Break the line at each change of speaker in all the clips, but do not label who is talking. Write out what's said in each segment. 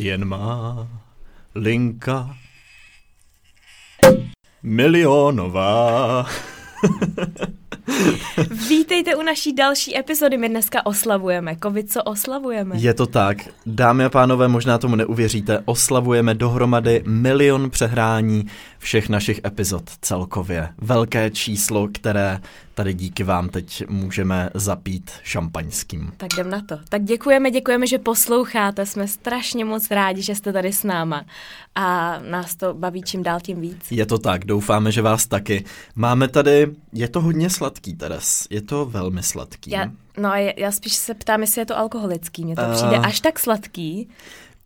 Jen má linka milionová.
Vítejte u naší další epizody. My dneska oslavujeme. Covid, co oslavujeme?
Je to tak. Dámy a pánové, možná tomu neuvěříte, oslavujeme dohromady milion přehrání všech našich epizod celkově. Velké číslo, které tady díky vám teď můžeme zapít šampaňským.
Tak jdem na to. Tak děkujeme, děkujeme, že posloucháte. Jsme strašně moc rádi, že jste tady s náma. A nás to baví čím dál tím víc.
Je to tak, doufáme, že vás taky. Máme tady, je to hodně sladký, Teres. Je to velmi sladký.
Já, no a já spíš se ptám, jestli je to alkoholický. Mně to uh... přijde až tak sladký,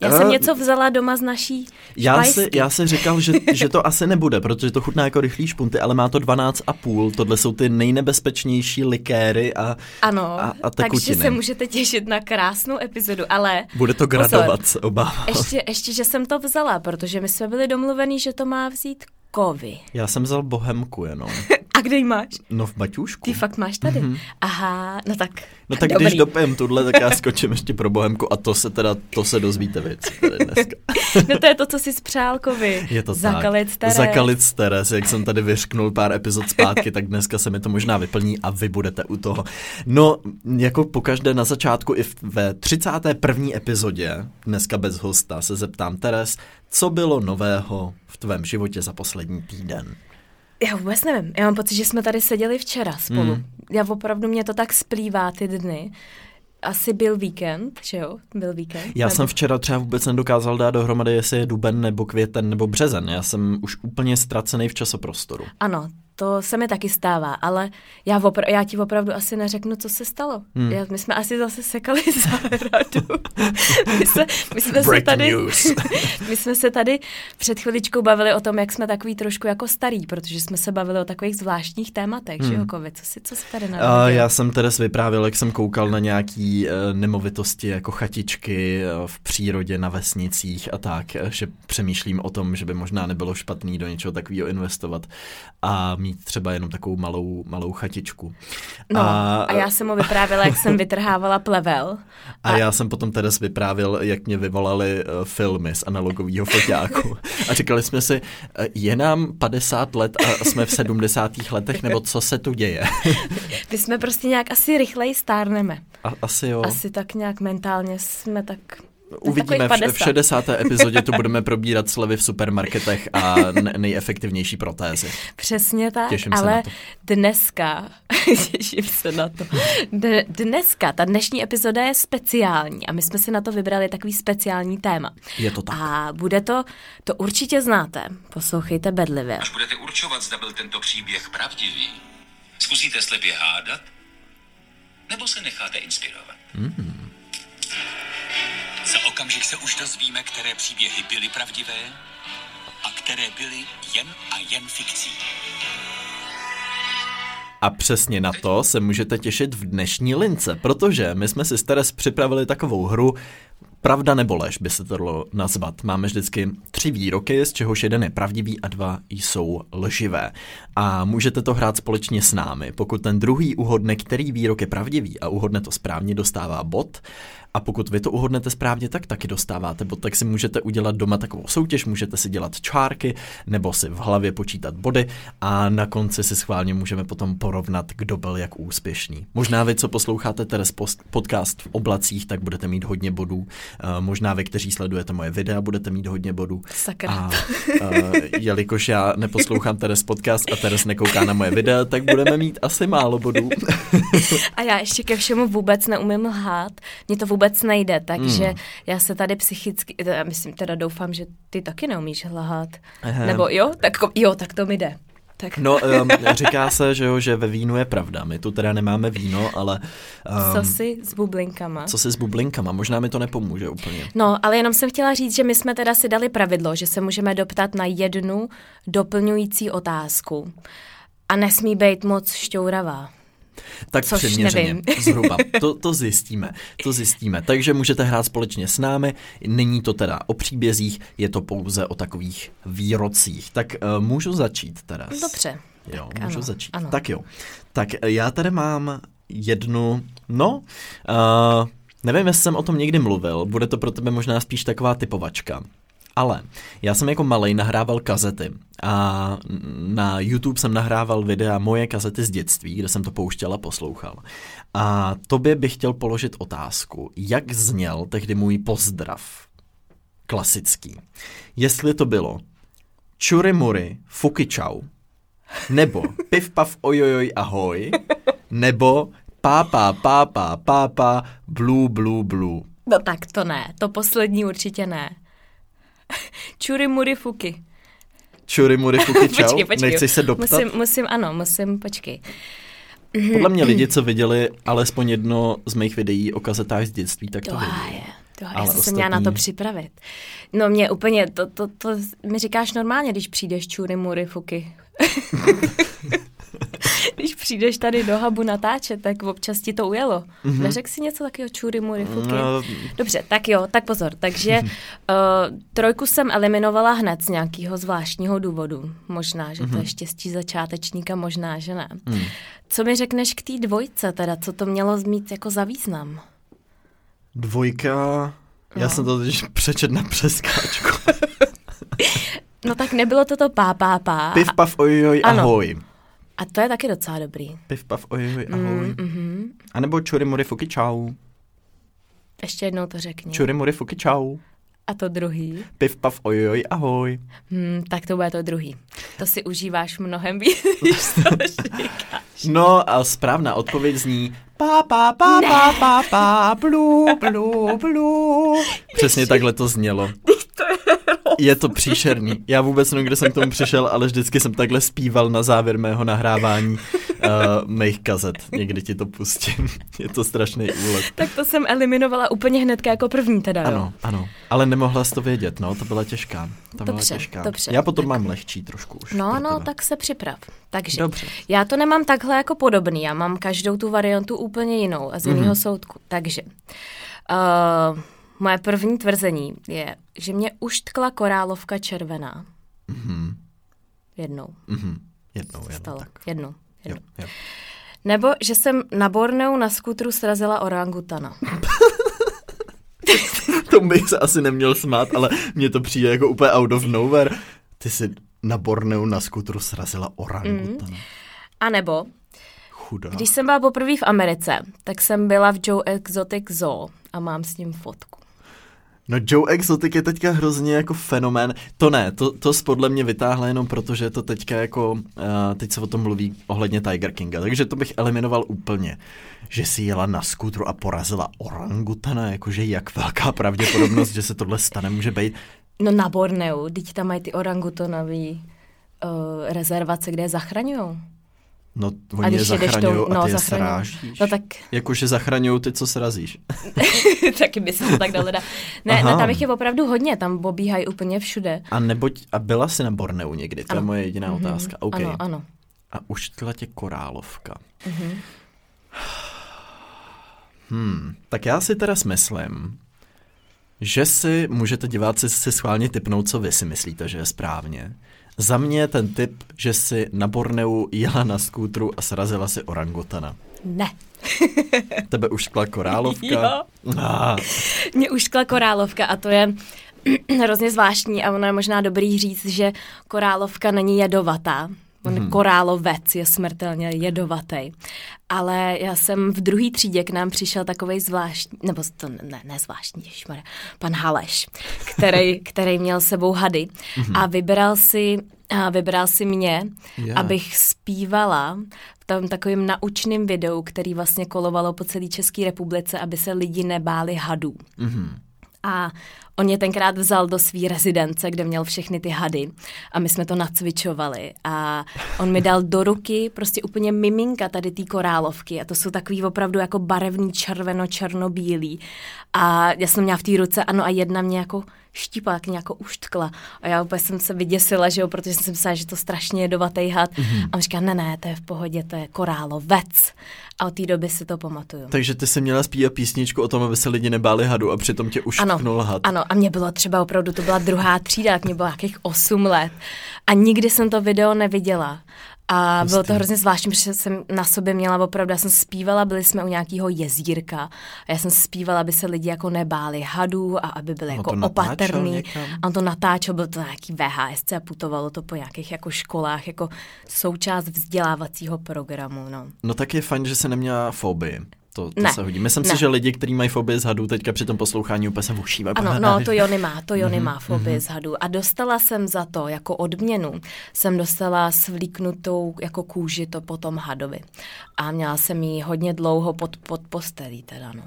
já jsem něco vzala doma z naší
já si, já si říkal, že, že to asi nebude, protože to chutná jako rychlý špunty, ale má to 12,5. Tohle jsou ty nejnebezpečnější likéry a,
ano,
a, a tekutiny.
takže se můžete těšit na krásnou epizodu, ale...
Bude to gradovat, se obávám.
Ještě, ještě, že jsem to vzala, protože my jsme byli domluvení, že to má vzít kovy.
Já jsem vzal bohemku jenom.
A kde ji máš?
No v Baťušku.
Ty fakt máš tady? Mm-hmm. Aha, no tak.
No tak
dobrý.
když dopijem tuhle, tak já skočím ještě pro bohemku a to se teda, to se dozvíte věci tady dneska.
no to je to, co si spřálkovi.
Je to
Zakalit
tak.
Teres.
Zakalit Teres, jak jsem tady vyřknul pár epizod zpátky, tak dneska se mi to možná vyplní a vy budete u toho. No, jako pokaždé na začátku i ve 31. epizodě, dneska bez hosta, se zeptám Teres, co bylo nového v tvém životě za poslední týden?
Já vůbec nevím. Já mám pocit, že jsme tady seděli včera spolu. Mm. Já opravdu mě to tak splývá ty dny. Asi byl víkend, že jo? Byl víkend.
Já
nebo...
jsem včera třeba vůbec nedokázal dát dohromady, jestli je duben nebo květen nebo březen. Já jsem už úplně ztracený v časoprostoru.
Ano, to se mi taky stává, ale já, opra- já ti opravdu asi neřeknu, co se stalo. Hmm. Já, my jsme asi zase sekali zahradu. my, se, my, jsme se tady, my jsme se tady před chviličkou bavili o tom, jak jsme takový trošku jako starý, protože jsme se bavili o takových zvláštních tématech, hmm. že jo, COVID. Co si, co si tady
narodil? Já jsem tedy vyprávěl, jak jsem koukal na nějaký uh, nemovitosti jako chatičky uh, v přírodě, na vesnicích a tak, uh, že přemýšlím o tom, že by možná nebylo špatný do něčeho takového investovat a mít třeba jenom takovou malou, malou chatičku.
No a, a já jsem mu vyprávěla, jak jsem vytrhávala plevel.
A, a já jsem potom tedy vyprávěl, jak mě vyvolali uh, filmy z analogového foťáku. A říkali jsme si, uh, je nám 50 let a jsme v 70. letech, nebo co se tu děje?
My jsme prostě nějak asi rychleji stárneme.
A, asi jo.
Asi tak nějak mentálně jsme tak
Uvidíme, v, v 60. epizodě tu budeme probírat slevy v supermarketech a nejefektivnější protézy.
Přesně tak,
Těším
ale
se na to.
dneska, těším se na to, D- dneska, ta dnešní epizoda je speciální a my jsme si na to vybrali takový speciální téma.
Je to tak.
A bude to, to určitě znáte, poslouchejte bedlivě.
Až budete určovat, zda byl tento příběh pravdivý, zkusíte slepě hádat, nebo se necháte inspirovat.
Mm.
Za okamžik se už dozvíme, které příběhy byly pravdivé a které byly jen a jen fikcí.
A přesně na to se můžete těšit v dnešní lince, protože my jsme si s Teres připravili takovou hru, Pravda nebo lež by se to dalo nazvat. Máme vždycky tři výroky, z čehož jeden je pravdivý a dva jsou lživé. A můžete to hrát společně s námi. Pokud ten druhý uhodne, který výrok je pravdivý a uhodne to správně, dostává bod. A pokud vy to uhodnete správně, tak taky dostáváte bod. Tak si můžete udělat doma takovou soutěž, můžete si dělat čárky nebo si v hlavě počítat body a na konci si schválně můžeme potom porovnat, kdo byl jak úspěšný. Možná vy, co posloucháte Teres podcast v oblacích, tak budete mít hodně bodů. Uh, možná vy, kteří sledujete moje videa, budete mít hodně bodů.
Sakra.
A uh, jelikož já neposlouchám Teres podcast a Teres nekouká na moje videa, tak budeme mít asi málo bodů.
a já ještě ke všemu vůbec neumím lhát. Mě to vůbec vůbec nejde, takže hmm. já se tady psychicky, já myslím, teda doufám, že ty taky neumíš lhát. Aha. Nebo jo, tak, jo, tak to mi jde. Tak.
No, um, říká se, že jo, že ve vínu je pravda. My tu teda nemáme víno, ale...
Um, co si s bublinkama?
Co si s bublinkama? Možná mi to nepomůže úplně.
No, ale jenom jsem chtěla říct, že my jsme teda si dali pravidlo, že se můžeme doptat na jednu doplňující otázku. A nesmí být moc šťouravá.
Tak Což přiměřeně, nevím. zhruba. To, to zjistíme, to zjistíme. Takže můžete hrát společně s námi. Není to teda o příbězích, je to pouze o takových výrocích. Tak uh, můžu začít teda.
Dobře.
Jo, tak můžu
ano,
začít.
Ano.
Tak jo. Tak já tady mám jednu, no, uh, Nevím, jestli jsem o tom někdy mluvil, bude to pro tebe možná spíš taková typovačka. Ale já jsem jako malej nahrával kazety a na YouTube jsem nahrával videa moje kazety z dětství, kde jsem to pouštěl a poslouchal. A tobě bych chtěl položit otázku, jak zněl tehdy můj pozdrav klasický. Jestli to bylo čury mury, fuky čau, nebo piv pav ojojoj ahoj, nebo pápa pápa pápa blue blue blue.
No tak to ne, to poslední určitě ne. Čury mury fuky.
Čury mury fuky čau,
počkej, počkej.
nechceš se doptat?
Musím, musím, ano, musím, počkej.
Podle mě lidi, co viděli alespoň jedno z mých videí o kazetách z dětství, tak to,
je, to já jsem se
ostatní-
měla na to připravit. No mě úplně, to, to, to mi říkáš normálně, když přijdeš čury mury fuky. když přijdeš tady do hubu natáčet, tak občas ti to ujelo. Mm-hmm. Neřek si něco takového čury mury fuky?
Mhm. No,
Dobře, tak jo, tak pozor. Takže uh, trojku jsem eliminovala hned z nějakého zvláštního důvodu. Možná, že to je štěstí začátečníka, možná, že ne.
Mm.
Co mi řekneš k té dvojce teda? Co to mělo mít jako za význam?
dvojka, já
No.
jsem to teď přečet na přeskáčku.
No tak nebylo to to pá, pá, pá.
Piv pav ojojoj
Ano. A to je taky docela dobrý.
Piv pav ojojoj ahoj.
Mm-hmm.
A nebo čury mury fuky čau.
Ještě jednou to řekni.
Čury mury fuky čau.
A to druhý?
Piv pav ojojoj ahoj.
Hmm, tak to bude to druhý. To si užíváš mnohem víc, když to říkáš.
No a správná odpověď zní pa pa pa pa pa pa blu blu blu. Přesně takhle to znělo. Je to příšerný. Já vůbec nevím, kde jsem k tomu přišel, ale vždycky jsem takhle zpíval na závěr mého nahrávání uh, mých kazet. Někdy ti to pustím. Je to strašný úlet.
Tak to jsem eliminovala úplně hnedka jako první teda, jo.
Ano, ano. Ale nemohla jsi to vědět, no, to byla těžká. To byla
Dobře,
těžká.
dobře.
Já potom mám lehčí trošku už.
No, no,
tebe.
tak se připrav. Takže,
Dobře.
já to nemám takhle jako podobný, já mám každou tu variantu úplně jinou a z jiného
Mhm.
soudku. Takže, uh, moje první tvrzení je, že mě uštkla korálovka červená.
Mhm,
Jednou.
mhm. Jednou, jednou,
stalo.
tak.
Jednou.
Jo,
jednou.
jo.
Nebo, že jsem na Borneu na skutru srazila orangutana.
Tomu bych se asi neměl smát, ale mně to přijde jako úplně out of nowhere. Ty jsi na Borneu na skutru srazila orangutana. Mm.
A nebo,
Chudá.
když jsem byla poprvé v Americe, tak jsem byla v Joe Exotic Zoo a mám s ním fotku.
No Joe Exotic je teďka hrozně jako fenomén. To ne, to, to podle mě vytáhla jenom proto, že to teďka jako, uh, teď se o tom mluví ohledně Tiger Kinga, takže to bych eliminoval úplně. Že si jela na skútru a porazila orangutana, jakože jak velká pravděpodobnost, že se tohle stane, může být.
No na Borneu, teď tam mají ty orangutonový uh, rezervace, kde je zachraňujou.
No,
A
oni je
když jedeš
zachraňují
tou- no,
a ty je
zachraňují.
srážíš.
No tak,
Jakože zachraňují ty, co srazíš.
taky by se to tak dalo dát. Ne,
Aha.
ne, tam jich je opravdu hodně, tam obíhají úplně všude.
A neboť, a byla jsi na Borneu někdy? To je
Ano.
moje jediná otázka. OK.
Ano, ano.
A uštila tě korálovka.
Mhm.
Hmm, tak já si teda smyslím, že si můžete diváci si schválně typnout, co vy si myslíte, že je správně. Za mě ten typ, že si na Borneu jela na skútru a srazila si orangutana.
Ne.
Tebe uštkla korálovka?
Jo.
Ah,
Mě uškla korálovka a to je hrozně zvláštní a ono je možná dobrý říct, že korálovka není jedovatá. On hmm. korálovec je smrtelně jedovatý. Ale já jsem v druhé třídě k nám přišel takový zvláštní, nebo to ne, ne zvláštní, ježišmarja, pan Haleš, který, který měl s sebou hady a vybral si, a vybral si mě,
Jak?
abych zpívala v tom takovým naučným videu, který vlastně kolovalo po celé České republice, aby se lidi nebáli hadů.
mhm.
A on mě tenkrát vzal do své rezidence, kde měl všechny ty hady. A my jsme to nacvičovali. A on mi dal do ruky prostě úplně miminka tady té korálovky. A to jsou takový opravdu jako barevný červeno-černobílý. A já jsem měla v té ruce, ano a jedna mě jako jak mě jako uštkla a já úplně jsem se vyděsila, že jo, protože jsem si myslela, že to strašně jedovatý had mm-hmm. a on říká, ne, ne, to je v pohodě, to je korálovec a od té doby si to pamatuju.
Takže ty jsi měla zpívat písničku o tom, aby se lidi nebáli hadu a přitom tě uštknul
ano,
had.
Ano, a mě bylo třeba opravdu, to byla druhá třída, tak mě bylo nějakých 8 let. A nikdy jsem to video neviděla. A bylo to hrozně zvláštní, protože jsem na sobě měla opravdu, já jsem zpívala, byli jsme u nějakého jezírka a já jsem zpívala, aby se lidi jako nebáli hadů a aby byli jako opatrný.
někam?
A on to natáčel, byl to nějaký VHS a putovalo to po nějakých jako školách, jako součást vzdělávacího programu, no.
No tak je fajn, že se neměla fobii. To, to
Ne.
se hodí. Myslím
Ne.
si, že lidi, kteří mají fobii z hadů, teďka při tom poslouchání úplně se vušívají.
Ano, no, to Jony má, to Jony má fobii z hadů. A dostala jsem za to, jako odměnu, jsem dostala svlíknutou jako kůži to potom hadovi. A měla jsem ji hodně dlouho pod, pod postelí teda, no.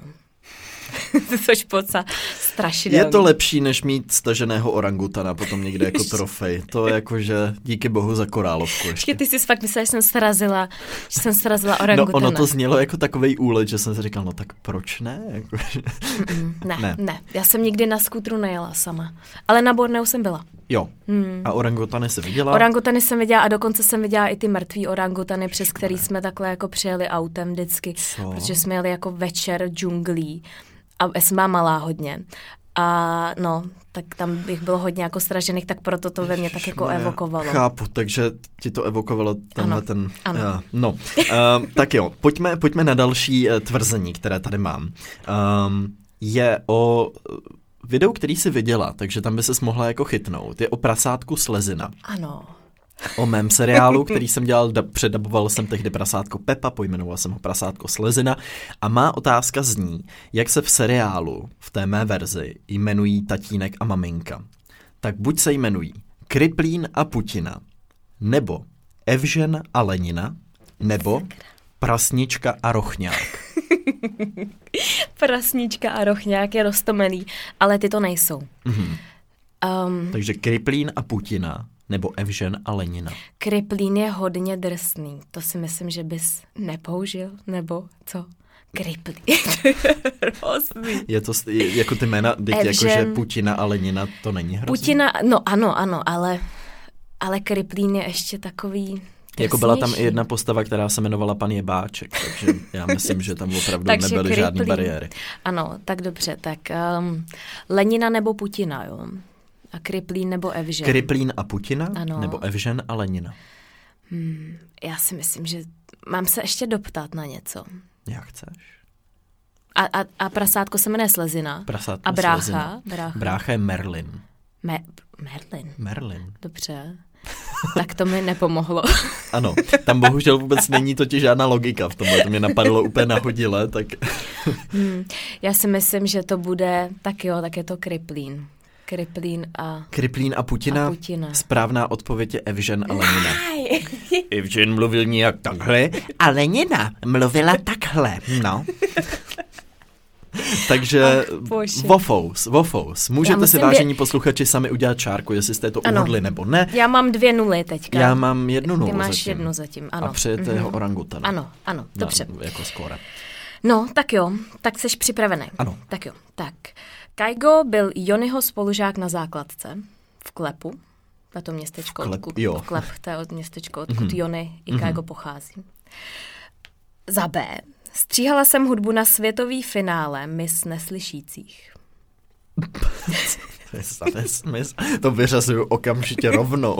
Což poca strašidelný.
Je to lepší, než mít staženého orangutana potom někde jako trofej. To je jako, že díky bohu za korálovku ještě.
Ty jsi fakt myslela, že jsem srazila, že jsem srazila
No
orangutana.
ono to znělo jako takovej úlet, že jsem si říkal, no tak proč ne? Jako, že-
ne,
ne.
ne, já jsem nikdy na skutru nejela sama. Ale na Borneu jsem byla.
jo. A orangutany si viděla?
Orangutany jsem viděla a dokonce jsem viděla i ty mrtvý orangutany, přes který jsme takhle jako přijeli autem vždycky,
Co?
protože jsme jeli jako večer džunglí a já jsem malá hodně. A no, tak tam bych bylo hodně jako stražených, tak proto to ve mně tak jako evokovalo.
Chápu, takže ti to evokovalo tenhle
Ano,
ten...
ano.
Uh, no, uh, tak jo, pojďme, pojďme na další uh, tvrzení, které tady mám. Um, je o uh, videu, který jsi viděla, takže tam by ses mohla jako chytnout. Je o prasátku Slezina.
Ano.
O mém seriálu, který jsem dělal, da- předaboval jsem tehdy prasátko Pepa, pojmenoval jsem ho prasátko Slezina a má otázka zní, jak se v seriálu, v té mé verzi, jmenují tatínek a maminka. Tak buď se jmenují Kriplín a Putina, nebo Evžen a Lenina, nebo Prasnička a Rochňák.
Prasnička a rochňák je roztomelý, ale ty to nejsou.
Mhm.
Um,
Takže Kriplín a Putina, nebo Evžen a Lenina.
Kriplín je hodně drsný. To si myslím, že bys nepoužil, nebo co? Kriplín.
Je to je- jako ty jména, teď
Evžen.
jakože Putina a Lenina, to není hrozný.
Putina, no ano, ano, ale, ale Kriplín je ještě takový
Jako byla tam i jedna postava, která se jmenovala pan Jebáček, takže já myslím, že tam opravdu
Takže
nebyly žádné bariéry.
Ano, tak dobře, tak um, Lenina nebo Putina, jo? A Kriplín nebo Evžen.
Kriplín a Putina,
Ano.
nebo Evžen a Lenina.
Já si myslím, že mám se ještě doptat na něco.
Jak chceš?
A, a, a prasátko se jmenuje Slezina.
Prasátko
a brácha?
Slezina.
Brácha.
Brácha je Merlin.
Me- Merlin.
Merlin.
Dobře. tak to mi nepomohlo.
Ano, tam bohužel vůbec není totiž žádná logika v tomhle, to mě napadlo úplně nahodile, tak
Hmm. Já si myslím, že to bude, tak jo, tak je to Kriplín. Kriplín a...
Kriplín a Putina,
A Putina.
správná odpověď je Evžen a Lenina. Evžen mluvil nějak takhle a Lenina mluvila takhle, no. Takže
Ach, bože.
Wofous, Wofous. Můžete si vážení posluchači sami udělat čárku, jestli jste to
Ano.
uhodli nebo ne.
Já mám dvě nuly teďka.
Já mám jednu nulu
Ty máš
zatím.
jednu zatím, ano.
A přejete jeho orangutana.
Ano, ano, dobře.
No, jako skóre.
No, tak jo, tak jsi připravený.
Ano.
Tak jo, tak. Kaigo byl Jonyho spolužák na základce v Klepu, na to městečko,
V Klep-
odkud,
jo.
Klep, to je od městečko, odkud mm-hmm. Jony i Kaigo pochází. Za B. Stříhala jsem hudbu na světový finále Miss Neslyšících.
To je nesmysl. To vyřazuju okamžitě rovnou.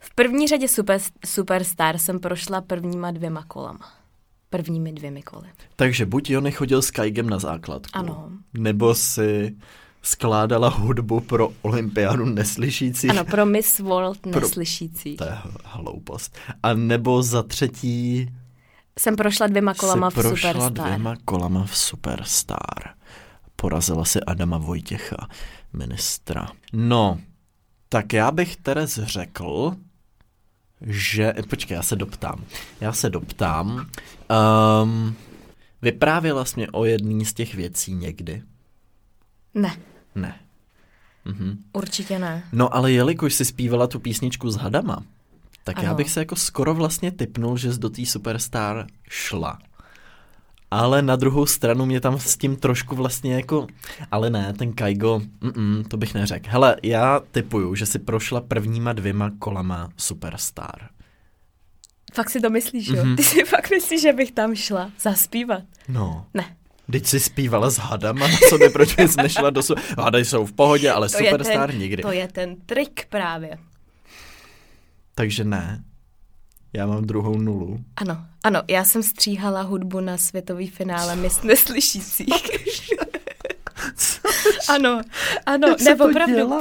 V první řadě super, Superstar jsem prošla prvníma dvěma kolama. Prvními dvěmi koly.
Takže buď Jony chodil s Kaigem na základku,
Ano.
nebo si skládala hudbu pro olympiádu neslyšících.
Ano, pro Miss World Neslyšící.
To je hloupost. A nebo za třetí
Jsem prošla dvěma kolama v
prošla
Superstar.
dvěma kolama v Superstar. Porazila si Adama Vojtěcha, ministra. No, tak já bych Teres řekl, že... Počkej, já se doptám. Já se doptám. Um, vyprávěla jsi mě o jedný z těch věcí někdy?
Ne,
Ne. Mhm.
určitě ne.
No ale jelikož si zpívala tu písničku s hadama, tak já
Ano.
bych se jako skoro vlastně typnul, že jsi do té Superstar šla. Ale na druhou stranu mě tam s tím trošku vlastně jako, ale ne, ten Kaigo, mm, to bych neřekl. Hele, já typuju, že si prošla prvníma dvěma kolama Superstar.
Fakt si to myslíš, jo?
Mhm.
Ty si fakt myslíš, že bych tam šla zaspívat?
No.
Ne.
Teď si zpívala s hadama, na co proč bys nešla do su- Hady jsou v pohodě, ale
To
Superstar
ten,
nikdy.
To je ten trik právě.
Takže ne. Já mám druhou nulu.
Ano, ano, já jsem stříhala hudbu na světový finále Mis neslyšících. ano, ano,
Jak se
ne,
to
opravdu.
dělá?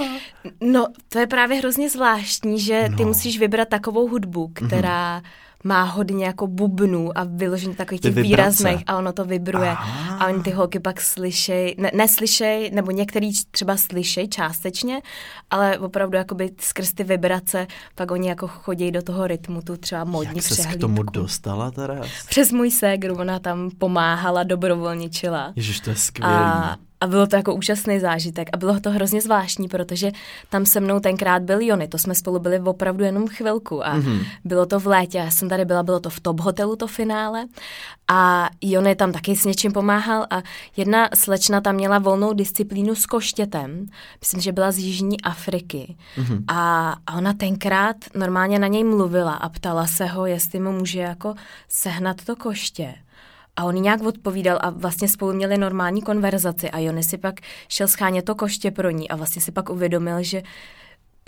No, to je právě hrozně zvláštní, že ty
No.
musíš vybrat takovou hudbu, která má hodně jako bubnů a vyloženě takových těch
vibrace.
výrazných a ono to vibruje.
Aha.
A oni ty holky pak slyšej, ne, neslyšej, nebo některý třeba slyšej částečně, ale opravdu jakoby skrz ty vibrace pak oni jako chodí do toho rytmu, tu třeba modní
Jak ses k
přehlídku.
tomu dostala, Teres?
Přes můj ségru, ona tam pomáhala, dobrovolničila.
Ježiš, to je skvělý.
A, a bylo to jako úžasný zážitek a bylo to hrozně zvláštní, protože tam se mnou tenkrát byl Jony, to jsme spolu byli opravdu jenom chvilku a
Mhm.
mm-hmm. bylo to v létě, já jsem tady byla, bylo to v Top hotelu to finále a Jony tam taky s něčím pomáhal a jedna slečna tam měla volnou disciplínu s koštětem, myslím, že byla z Jižní Afriky mm-hmm. a, a ona tenkrát normálně na něj mluvila a ptala se ho, jestli mu může jako sehnat to koště. A on nějak odpovídal a vlastně spolu měli normální konverzaci a Jony si pak šel schánět to koště pro ní a vlastně si pak uvědomil, že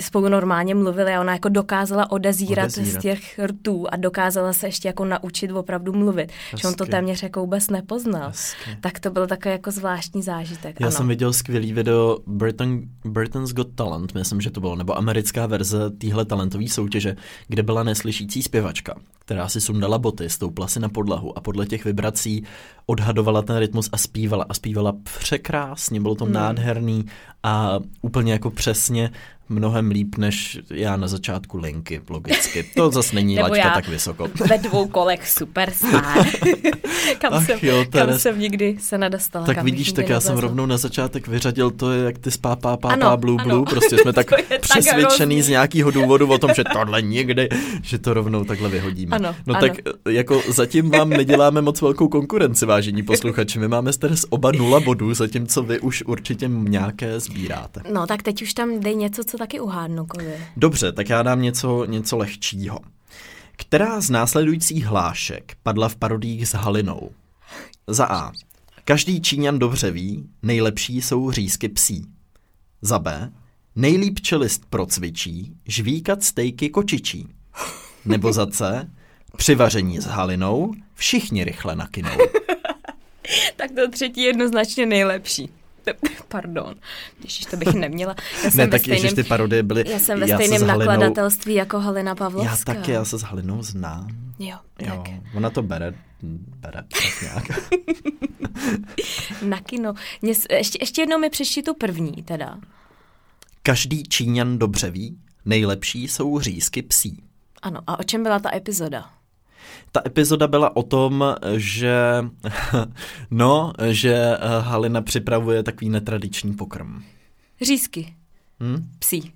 spolu normálně mluvili a ona jako dokázala odezírat,
Odezírat.
z těch rtů a dokázala se ještě jako naučit opravdu mluvit. Že on to
Hezky.
téměř jako vůbec nepoznal.
Hezky.
Tak to byl takový jako zvláštní zážitek.
Já
ano.
jsem viděl skvělý video Britain, Britain's Got Talent, myslím, že to bylo, nebo americká verze téhle talentové soutěže, kde byla neslyšící zpěvačka, která si sundala boty, stoupla si na podlahu a podle těch vibrací odhadovala ten rytmus a zpívala. A zpívala překrásně, bylo to hmm. nádherný a úplně jako přesně mnohem líp než já na začátku linky, logicky. To zase není
Nebo
laťka
já
tak vysoko.
Ve dvou kolech superstar. kam,
Ach
jsem,
jo,
kam
Teres.
jsem nikdy se nedostala.
Tak
kam
vidíš, tak já jsem rovnou na začátek vyřadil to, jak ty spá, pá, pá,
Ano,
pá, blue,
ano.
blue, prostě jsme tak
je tak
přesvědčený
hrozný.
z nějakého důvodu o tom, že tohle nikdy, že to rovnou takhle vyhodíme.
Ano,
no
ano.
tak eh, jako zatím vám neděláme moc velkou konkurenci, vážení posluchači, my máme z oba nula bodů, zatímco vy už určitě nějaké sbíráte.
No tak teď už tam dej něco, co taky uhádnu, Kovy.
Dobře, tak já dám něco, něco lehčího. Která z následujících hlášek padla v parodích s Halinou? Za A. Každý Číňan dobře ví, nejlepší jsou řízky psí. Za B. Nejlíp čelist procvičí, žvíkat stejky kočičí. Nebo za C. Při vaření s Halinou všichni rychle nakynou.
Tak to třetí je jednoznačně nejlepší. Pardon, Ježíš, to bych neměla. Já jsem
Ne, tak
stejném,
ježiš ty parodie byly...
já jsem ve stejném
Halinou-
nakladatelství jako Halina
Já
Pavlovská.
taky, já se s Halinou znám.
Jo,
Jo,
tak.
ona to bere, bere tak nějak.
Na kino. Mě, ještě, ještě jednou mi přečti tu první teda.
Každý Číňan dobře ví, nejlepší jsou řízky psí.
Ano, a o čem byla ta epizoda?
Ta epizoda byla o tom, že no, že eh, Halina připravuje takový netradiční pokrm.
Řízky.
Hm?
Psí.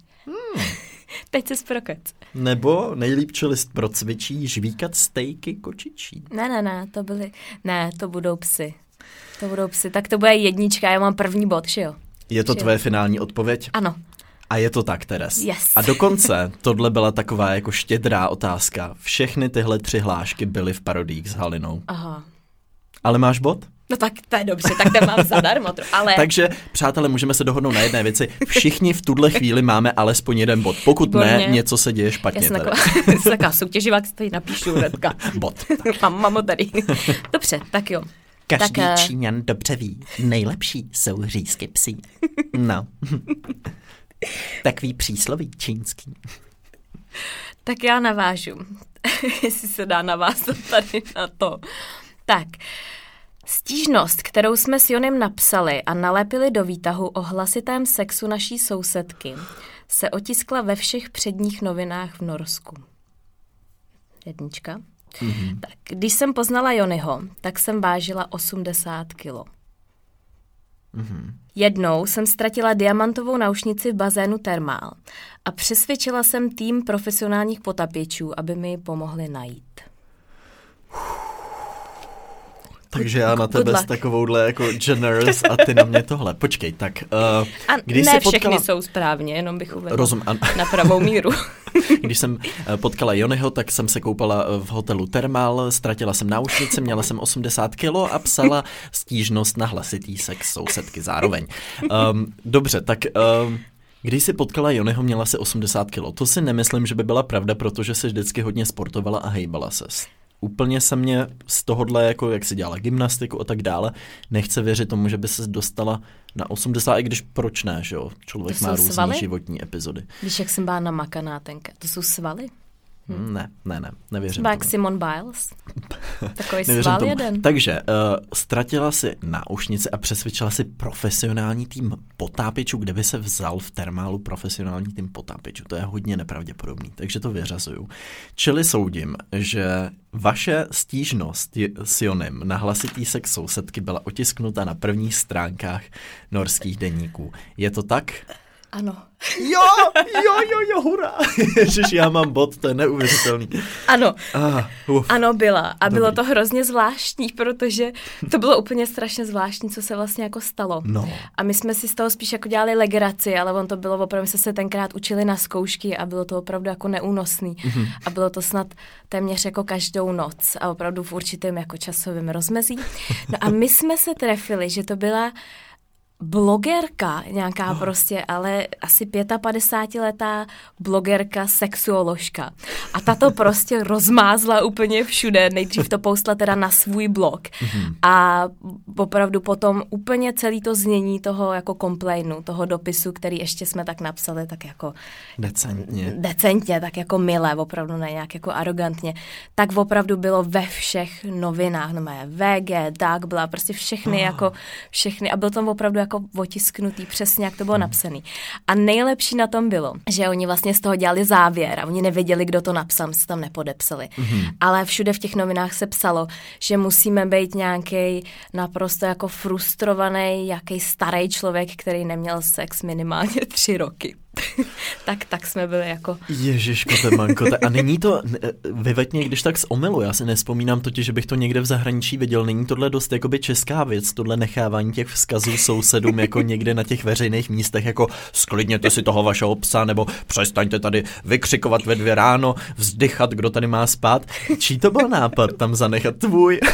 Teď se sprokec.
Nebo nejlíp čelist procvičí žvíkat stejky kočičí.
Ne, ne, ne, to byly, ne, to budou psy. To budou psy, tak to bude jednička, já mám první bod, že jo?
Je to tvoje finální odpověď?
Ano,
A je to tak, Teres.
Yes.
A dokonce tohle byla taková jako štědrá otázka. Všechny tyhle tři hlášky byly v parodích s Halinou.
aha.
Ale máš bod?
No tak to je dobře, tak to mám zadarmo, ale...
Takže, přátelé, můžeme se dohodnout na jedné věci. Všichni v tuhle chvíli máme alespoň jeden bod. Pokud ne,
Výborně.
něco se děje
já
špatně.
jsem
Tady.
taková, jsem taková soutěživá, tady napíšu hnedka.
Bod.
mám, mám ho tady. Dobře, tak jo.
Každý
Tak, eh,
Číňan dobře ví, nejlepší jsou řízky psí. No. Takový přísloví čínský.
Tak já navážu, jestli se dá navázat tady na to. Tak, stížnost, kterou jsme s Jonem napsali a nalepili do výtahu o hlasitém sexu naší sousedky, se otiskla ve všech předních novinách v Norsku. Jednička. Mm-hmm. Tak, když jsem poznala Jonyho, tak jsem vážila 80 kilo.
Mhm.
Jednou jsem ztratila diamantovou naušnici v bazénu Thermal a přesvědčila jsem tým profesionálních potapěčů, aby mi ji pomohli najít.
Takže já na tebe s takovouhle jako generous a ty na mě tohle. Počkej, tak uh,
A
když
ne
jsi
všechny
potkala...
jsou správně, jenom bych uvedla
Rozum, an...
na pravou míru.
Když jsem eh, potkala Jonyho, tak jsem se koupala eh, v hotelu Thermal, ztratila jsem náušnici, měla jsem 80 kilo a psala stížnost na hlasitý sex sousedky zároveň. Um, dobře, tak um, Když si potkala Jonyho, měla si 80 kg. To si nemyslím, že by byla pravda, protože se vždycky hodně sportovala a hejbala se. Úplně se mě z tohohle, jako jak si dělala gymnastiku a tak dále, nechce věřit tomu, že by se dostala na 80, i když proč ne, že jo? Člověk
To
má různé
svaly?
životní epizody.
Víš, jak jsem byla namakaná tenka. To jsou svaly?
Hmm. Ne, ne, ne, nevěřím
Třeba jak. Simon Biles. Takový sval
tomu.
jeden.
Takže uh, ztratila si náušnici a přesvědčila si profesionální tým potápěčů, kde by se vzal v termálu profesionální tým potápěčů. To je hodně nepravděpodobný, takže to vyřazuju. Čili soudím, že vaše stížnost s Jonem na hlasitý sex sousedky byla otisknuta na prvních stránkách norských deníků. Je to tak?
Ano.
Jo, jo, jo, jo, hurá. Ježiš, já mám bod, to je neuvěřitelný.
Ano,
Ah, uf.
ano byla. A
Dobrý.
bylo to hrozně zvláštní, protože to bylo úplně strašně zvláštní, co se vlastně jako stalo.
No.
A my jsme si z toho spíš jako dělali legraci, ale on to bylo opravdu, my jsme se tenkrát učili na zkoušky a bylo to opravdu jako neúnosný.
Mhm.
A bylo to snad téměř jako každou noc a opravdu v určitém jako časovém rozmezí. No a my jsme se trefili, že to byla blogerka nějaká prostě, ale asi 55-letá blogerka, sexuoložka. A ta to prostě rozmázla úplně všude. Nejdřív to postla teda na svůj blog. A opravdu potom úplně celý to znění toho jako complainu, toho dopisu, který ještě jsme tak napsali, tak jako
Decentně.
decentně, tak jako milé, opravdu ne nějak jako arrogantně, tak opravdu bylo ve všech novinách, no mé VG, Dag, byla prostě všechny
Ah.
jako všechny a byl tam opravdu jako otisknutý přesně, jak to bylo napsaný. A nejlepší na tom bylo, že oni vlastně z toho dělali závěr a oni nevěděli, kdo to napsal, my se tam nepodepsali. Ale všude v těch novinách se psalo, že musíme být nějaký naprosto jako frustrovaný, jaký starý člověk, který neměl sex minimálně tři roky. tak, tak jsme byli jako...
Ježiško, te- a není to, vyveď mě, když tak z omylu, já si nespomínám totiž, že bych to někde v zahraničí viděl, není tohle dost jakoby česká věc, tohle nechávání těch vzkazů sousedům jako někde na těch veřejných místech, jako sklidněte si toho vašeho psa, nebo přestaňte tady vykřikovat ve dvě ráno, vzdychat, kdo tady má spát. Čí to byl nápad tam zanechat tvůj?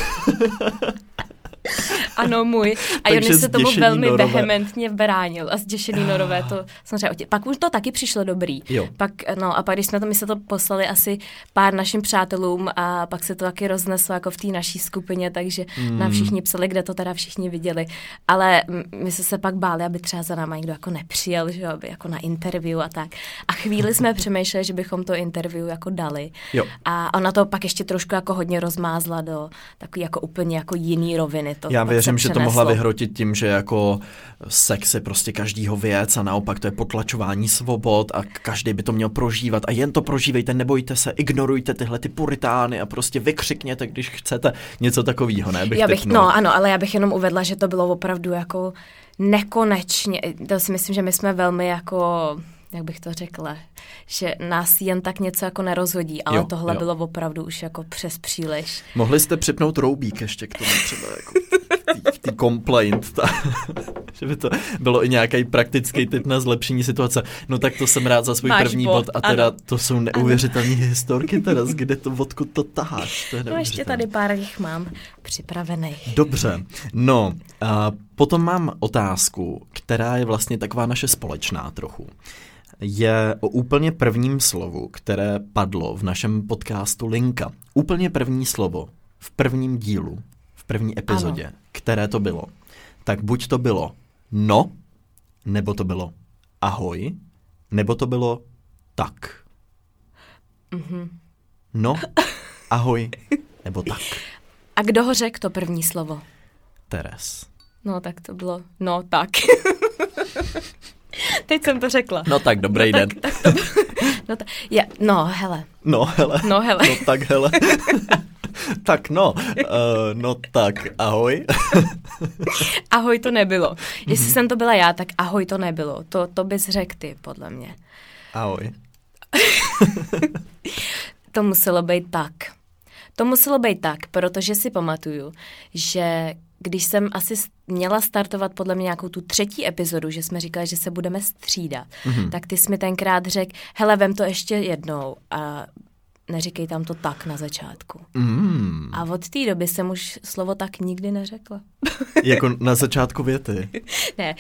Ano, můj. A Jonis se tomu velmi
norové.
vehementně bránil. A zděšený norové to samozřejmě otě... Pak už to taky přišlo dobrý.
Jo.
Pak, no a pak, když jsme to, my se to poslali asi pár našim přátelům a pak se to taky rozneslo jako v té naší skupině, takže mm. nám všichni psali, kde to teda všichni viděli. Ale my jsme se pak báli, aby třeba za náma někdo jako nepřijel, že aby jako na interview a tak. A chvíli jsme přemýšleli, že bychom to interview jako dali.
Jo.
A ona to pak ještě trošku jako hodně rozmázla do takový jako úplně jako jiný roviny. To
Já věřím, že to mohla vyhrotit tím, že jako sex je prostě každýho věc a naopak to je potlačování svobod a každý by to měl prožívat a jen to prožívejte, nebojte se, ignorujte tyhle ty puritány a prostě vykřikněte, když chcete něco takového, ne? Bych
já bych,
typnul.
no ano, ale já bych jenom uvedla, že to bylo opravdu jako nekonečně, to si myslím, že my jsme velmi jako, jak bych to řekla, že nás jen tak něco jako nerozhodí, ale
Jo,
tohle
jo.
bylo opravdu už jako přes příliš.
Mohli jste připnout roubík ještě k tomu třeba jako v té complaint, ta, že by to bylo i nějaký praktický tip na zlepšení situace. No tak to jsem rád za svůj
Máš
první
bod,
bod a teda
ano.
to jsou neuvěřitelné historky teda, z kde to, odkud to taháš. To je
No ještě tady pár jich mám připravených.
Dobře, no a potom mám otázku, která je vlastně taková naše společná trochu. Je o úplně prvním slovu, které padlo v našem podcastu Linka. Úplně první slovo v prvním dílu, v první epizodě, ano. které to bylo. Tak buď to bylo no, nebo to bylo ahoj, nebo to bylo tak.
Mhm.
No, ahoj, nebo tak.
A kdo ho řekl to první slovo?
Teres.
No tak to bylo, no tak. Teď jsem to řekla.
No tak, dobrý den.
Tak, tak to no, ta, je, no hele,
No hele.
no hele.
No tak hele. tak no, uh, no tak ahoj.
Ahoj to nebylo. Jestli jsem to byla já, tak ahoj to nebylo. To, to bys řekl ty, podle mě.
ahoj.
To muselo být tak. To muselo být tak, protože si pamatuju, že když jsem asi měla startovat podle mě nějakou tu třetí epizodu, že jsme říkali, že se budeme střídat, mm-hmm. tak ty jsi mi tenkrát řekl, hele, vem to ještě jednou a neříkej tam to tak na začátku.
Mm,
A od té doby jsem už slovo tak nikdy neřekla.
jako na začátku věty.
ne,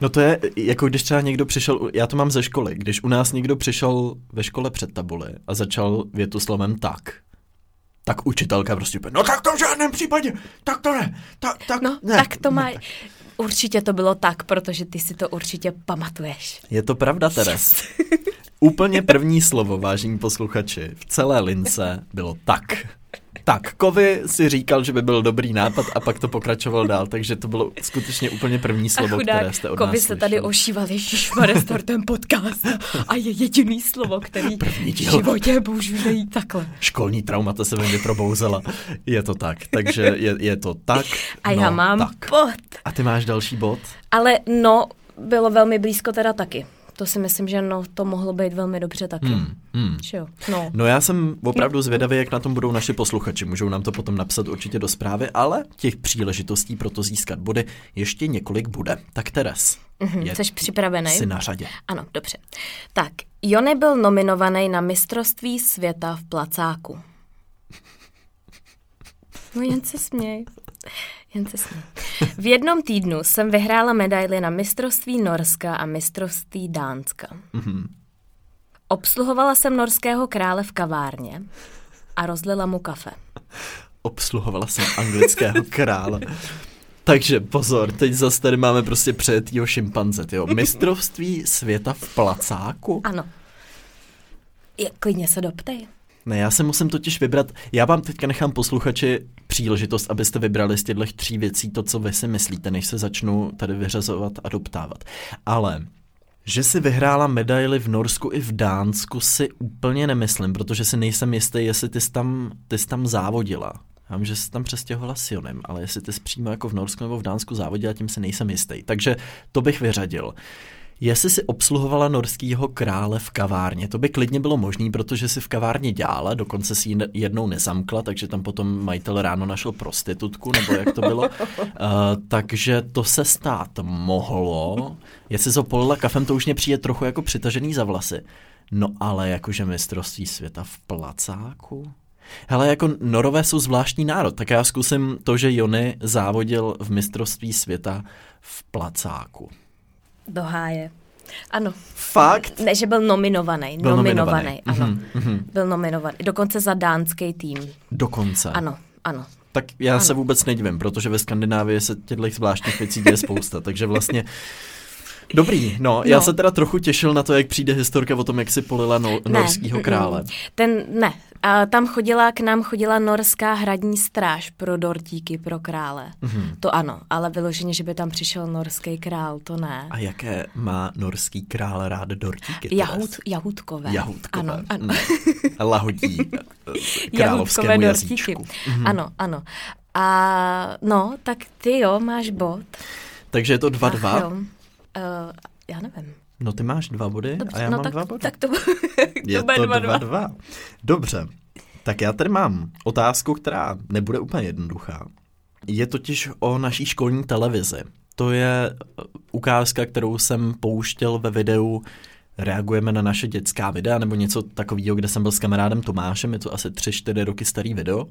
No to je, jako když třeba někdo přišel, já to mám ze školy, když u nás někdo přišel ve škole před tabuli a začal větu slovem tak, tak učitelka prostě, no tak to v žádném případě, tak to ne, tak, tak
no,
ne.
tak to má, určitě to bylo tak, protože ty si to určitě pamatuješ.
Je to pravda, Teres. Úplně první slovo, vážení posluchači, v celé lince bylo tak. Tak, Kovy si říkal, že by byl dobrý nápad a pak to pokračoval dál, takže to bylo skutečně úplně první slovo,
chudák,
které jste od
Kovy
nás
se tady ošíval, ježišmarja, startem podcast a je jediný slovo, který v životě můžu najít takhle.
Školní traumata se ve mně probouzela. Je to tak, takže je, je to tak.
A já
no,
mám
tak.
bod.
A ty máš další bod?
Ale no, bylo velmi blízko teda taky to si myslím, že no, to mohlo být velmi dobře taky. Hmm, hmm. Jo, no.
no já jsem opravdu zvědavý, jak na tom budou naši posluchači. Můžou nám to potom napsat určitě do zprávy, ale těch příležitostí pro to získat body ještě několik bude. Tak Teres,
mm-hmm, jsi připravený?
Jsi na řadě.
Ano, dobře. Tak, Jony byl nominovaný na mistrovství světa v placáku. No jen se směj. Jen se směj. V jednom týdnu jsem vyhrála medaily na mistrovství Norska a mistrovství Dánska. Mm-hmm. Obsluhovala jsem norského krále v kavárně a rozlila mu kafe.
Obsluhovala jsem anglického krále. Takže pozor, teď zase tady máme prostě přejetýho šimpanze, jo. Mistrovství světa v placáku?
Ano. Je, klidně se doptej.
Ne, já se musím totiž vybrat, já vám teďka nechám posluchači příležitost, abyste vybrali z těchto tří věcí to, co vy si myslíte, než se začnu tady vyřazovat a doptávat. Ale že si vyhrála medaily v Norsku i v Dánsku si úplně nemyslím, protože si nejsem jistý, jestli ty jsi tam, ty jsi tam závodila. Já vím, že jsi tam přestěhovala s Jonem, ale jestli ty jsi přímo jako v Norsku nebo v Dánsku závodila, tím si nejsem jistý. Takže to bych vyřadil. Jestli si obsluhovala norského krále v kavárně, to by klidně bylo možné, protože si v kavárně dělala, dokonce si ji jednou nezamkla, takže tam potom majitel ráno našel prostitutku, nebo jak to bylo. uh, takže to se stát mohlo. Jestli to polila kafem, to už mě přijde trochu jako přitažený za vlasy. No ale jakože mistrovství světa v placáku? Hele, jako Norové jsou zvláštní národ, tak já zkusím to, že Jony závodil v mistrovství světa v placáku.
Do háje. Ano.
Fakt?
Ne, že byl nominovaný. Byl nominovaný, ano. Mm-hmm. Byl nominovaný. Dokonce za dánský tým.
Dokonce?
Ano, ano.
Tak já ano. se vůbec nedivím, protože ve Skandinávii se těchto zvláštních věcí děje spousta, takže vlastně Dobrý, no, no, já se teda trochu těšil na to, jak přijde historka o tom, jak si polila no, norského krále.
Ten, ne, a tam chodila, k nám chodila norská hradní stráž pro dortíky, pro krále. Mm-hmm. To ano, ale vyloženě, že by tam přišel norský král, to ne.
A jaké má norský král rád dortíky?
Jahut, jahutkové.
Jahutkové.
Ano, ano.
Ne. Lahodí královskému jazyčku.
Mm-hmm. Ano, ano. A no, tak ty jo, máš bod.
Takže je to 2-2?
Uh, já nevím.
No ty máš dva body Dobře, a já
no
mám
tak,
dva body.
Tak to,
je to dva, dva, dva. Dobře, tak já tady mám otázku, která nebude úplně jednoduchá. Je totiž o naší školní televizi. To je uh, ukázka, kterou jsem pouštěl ve videu reagujeme na naše dětská videa nebo něco takového, kde jsem byl s kamarádem Tomášem, je to asi 3-4 roky starý video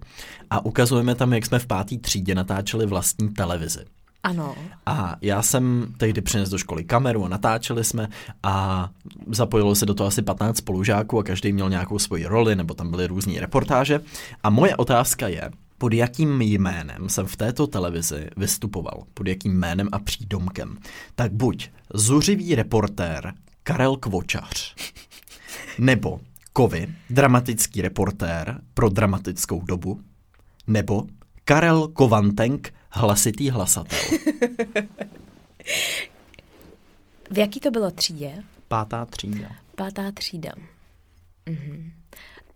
a ukazujeme tam, jak jsme v páté třídě natáčeli vlastní televizi.
Ano.
A já jsem tehdy přinesl do školy kameru a natáčeli jsme a zapojilo se do toho asi 15 spolužáků a každý měl nějakou svoji roli nebo tam byly různé reportáže. A moje otázka je, pod jakým jménem jsem v této televizi vystupoval, pod jakým jménem a přídomkem. Tak buď zuřivý reportér Karel Kvočař, nebo Kovy, dramatický reportér pro dramatickou dobu, nebo Karel Kovantenk, hlasitý hlasatel.
v jaký to bylo třídě?
Pátá třída.
Pátá třída. Mhm.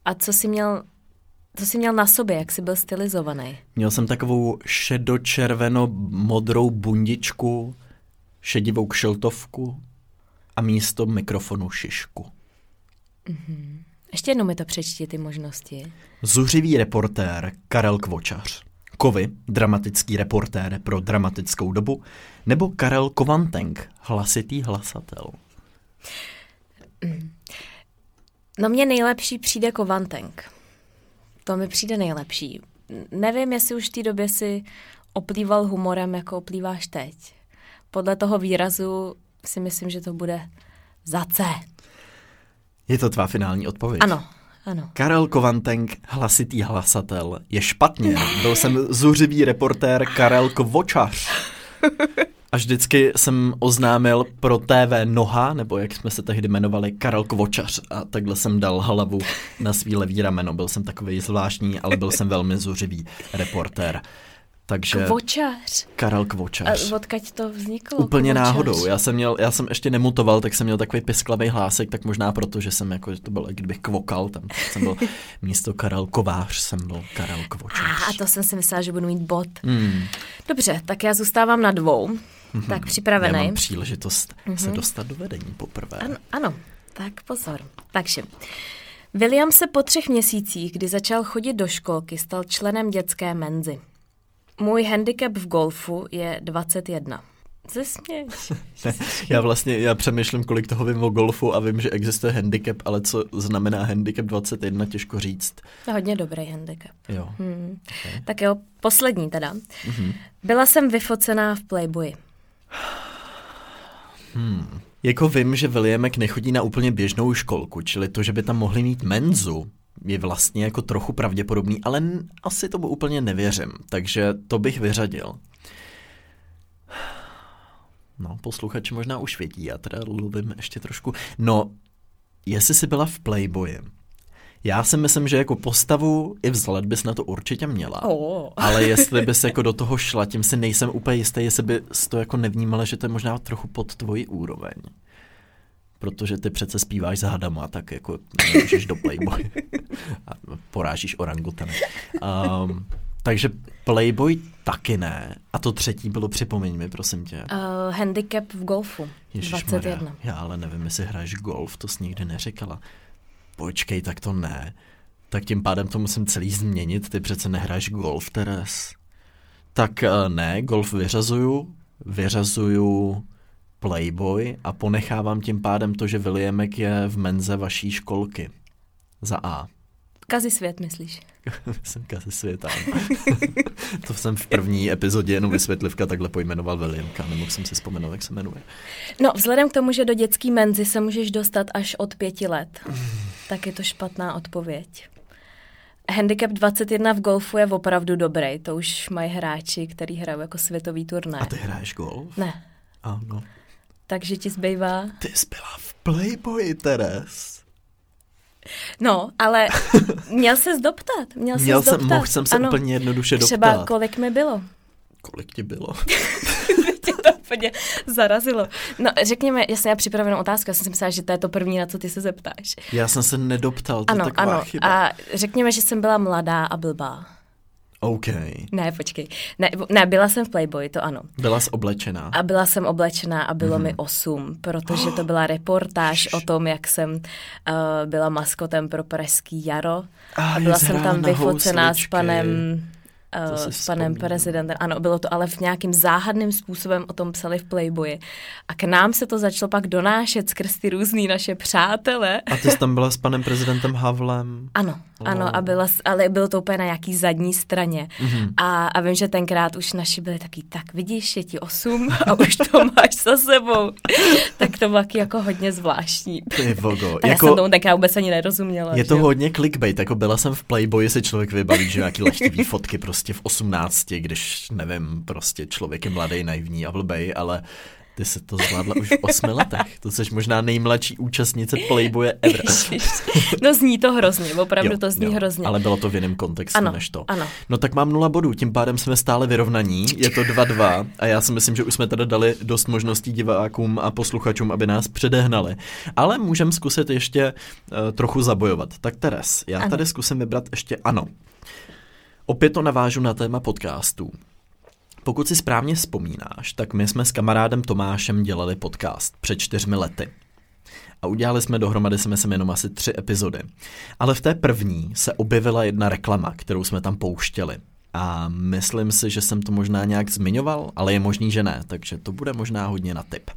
A co jsi měl co jsi měl na sobě, jak jsi byl stylizovaný?
Měl jsem takovou šedočerveno-modrou bundičku, šedivou kšeltovku a místo mikrofonu šišku.
Mm-hmm. Ještě jednou mi to přečti, ty možnosti.
Zuřivý reportér Karel Kvočař. Kovy, dramatický reportér pro dramatickou dobu, nebo Karel Kovantenk, hlasitý hlasatel?
No mně nejlepší přijde Kovantenk. To mi přijde nejlepší. Nevím, jestli už v té době si oplýval humorem, jako oplýváš teď. Podle toho výrazu si myslím, že to bude za C.
Je to tvá finální odpověď?
Ano, ano.
Karel Kovantenk, hlasitý hlasatel, je špatně. Byl jsem zuřivý reportér Karel Kvočař. A vždycky jsem oznámil pro TV Noha, nebo jak jsme se tehdy jmenovali, Karel Kvočař. A takhle jsem dal hlavu na svý levý rameno. Byl jsem takový zvláštní, ale byl jsem velmi zuřivý reportér. Takže
Kvočař.
Karel Kvočař.
A odkaď to vzniklo?
Úplně
Kvočař?
náhodou. Já jsem, měl, já jsem ještě nemutoval, tak jsem měl takový pisklavý hlásek, tak možná proto, že jsem jako, že to bylo, kdybych kvokal, tam jsem byl místo Karel Kovář, jsem byl Karel Kvočař.
A to jsem si myslela, že budu mít bod.
Hmm.
Dobře, tak já zůstávám na dvou. Mm-hmm. Tak
Já
připravený.
mám příležitost mm-hmm. se dostat do vedení poprvé.
Ano, ano, tak pozor. Takže, William se po třech měsících, kdy začal chodit do školky, stal členem dětské menzy. Můj handicap v golfu je 21. Zesměj.
Ne, já vlastně, já přemýšlím, kolik toho vím o golfu a vím, že existuje handicap, ale co znamená handicap 21, těžko říct.
To je hodně dobrý handicap.
Jo.
Hmm. Okay. Tak jo, poslední teda. Mm-hmm. Byla jsem vyfocená v Playboyi.
Hmm. Jako vím, že Williamek nechodí na úplně běžnou školku, čili to, že by tam mohli mít menzu, je vlastně jako trochu pravděpodobný, ale asi tomu úplně nevěřím, takže to bych vyřadil. No, posluchači možná už vědí, já teda luvím ještě trošku. No, jestli jsi byla v Playboyi, já si myslím, že jako postavu i vzhled bys na to určitě měla.
Oh.
Ale jestli bys jako do toho šla, tím si nejsem úplně jistý, jestli bys to jako nevnímala, že to je možná trochu pod tvoji úroveň. Protože ty přece zpíváš s hadama, tak jako nemůžeš do Playboy. A porážíš orangutany. Um, takže Playboy taky ne. A to třetí bylo, připomeň mi, prosím tě.
Uh, handicap v golfu. Ježišmarja, 21.
Já ale nevím, jestli hraješ golf, to jsi nikdy neříkala. Počkej, tak to ne. Tak tím pádem to musím celý změnit, ty přece nehraješ golf, Teres. Tak uh, ne, golf vyřazuju, vyřazuju Playboy a ponechávám tím pádem to, že Williamek je v menze vaší školky. Za A.
Kazi svět, myslíš?
jsem kazi svět, To jsem v první epizodě jenom vysvětlivka takhle pojmenoval Williamka, nemohl jsem si vzpomenout, jak se jmenuje.
No, vzhledem k tomu, že do dětský menzy se můžeš dostat až od pěti let, tak je to špatná odpověď. Handicap 21 v golfu je opravdu dobrý, to už mají hráči, který hrajou jako světový turnaj.
A ty hraješ golf?
Ne.
Ano.
Takže ti zbývá...
Ty jsi byla v Playboy, Teres.
No, ale měl se zdoptat. Měl,
měl
se zdoptat.
Mohl jsem se ano, úplně jednoduše doptat.
Třeba kolik mi bylo.
Kolik ti bylo?
Tě to úplně zarazilo. No, řekněme, já připravenou otázku, já jsem si myslela, že to je to první, na co ty se zeptáš.
Já jsem se nedoptal, to
ano,
je taková
ano.
chyba.
A řekněme, že jsem byla mladá a blbá.
OK.
Ne, počkej. Ne, ne, byla jsem v Playboy, to ano.
Byla jsi oblečená.
A byla jsem oblečená a bylo mm. mi 8, protože to byla reportáž o tom, jak jsem uh, byla maskotem pro Pražský jaro.
A,
a byla jsem tam vyfocená s panem
uh,
s panem prezidentem. Ano, bylo to ale v nějakým záhadným způsobem o tom psali v Playboyi. A k nám se to začalo pak donášet skrz ty různý naše přátele.
A ty jsi tam byla s panem prezidentem Havlem?
Ano, oh. ano, a byla, ale bylo to úplně na nějaký zadní straně. Mm-hmm. A, a vím, že tenkrát už naši byli taky, tak vidíš, je ti osm a už to máš za sebou. tak to bylo jako hodně zvláštní.
Ty vogo.
A
jako,
já jsem tomu tenkrát vůbec ani nerozuměla.
Je to
že?
hodně clickbait, jako byla jsem v Playboyi, si člověk vybaví, že nějaký lehtivý fotky prostě v 18, když nevím, prostě člověk je mladý, naivní a blbej, ale ty se to zvládla už v osmi letech. To jsi možná nejmladší účastnice Playboye ever.
no zní to hrozně, opravdu jo, to zní
jo,
hrozně.
Ale bylo to v jiném kontextu
ano,
než to.
Ano.
No tak mám nula bodů, tím pádem jsme stále vyrovnaní, je to 2-2 a já si myslím, že už jsme teda dali dost možností divákům a posluchačům, aby nás předehnali. Ale můžeme zkusit ještě uh, trochu zabojovat. Tak Teres, já ano. tady zkusím vybrat ještě ano. Opět to navážu na téma podcastů. Pokud si správně vzpomínáš, tak my jsme s kamarádem Tomášem dělali podcast před čtyřmi lety. A udělali jsme dohromady, si myslím, jenom asi tři epizody. Ale v té první se objevila jedna reklama, kterou jsme tam pouštěli. A myslím si, že jsem to možná nějak zmiňoval, ale je možný, že ne, takže to bude možná hodně na tip.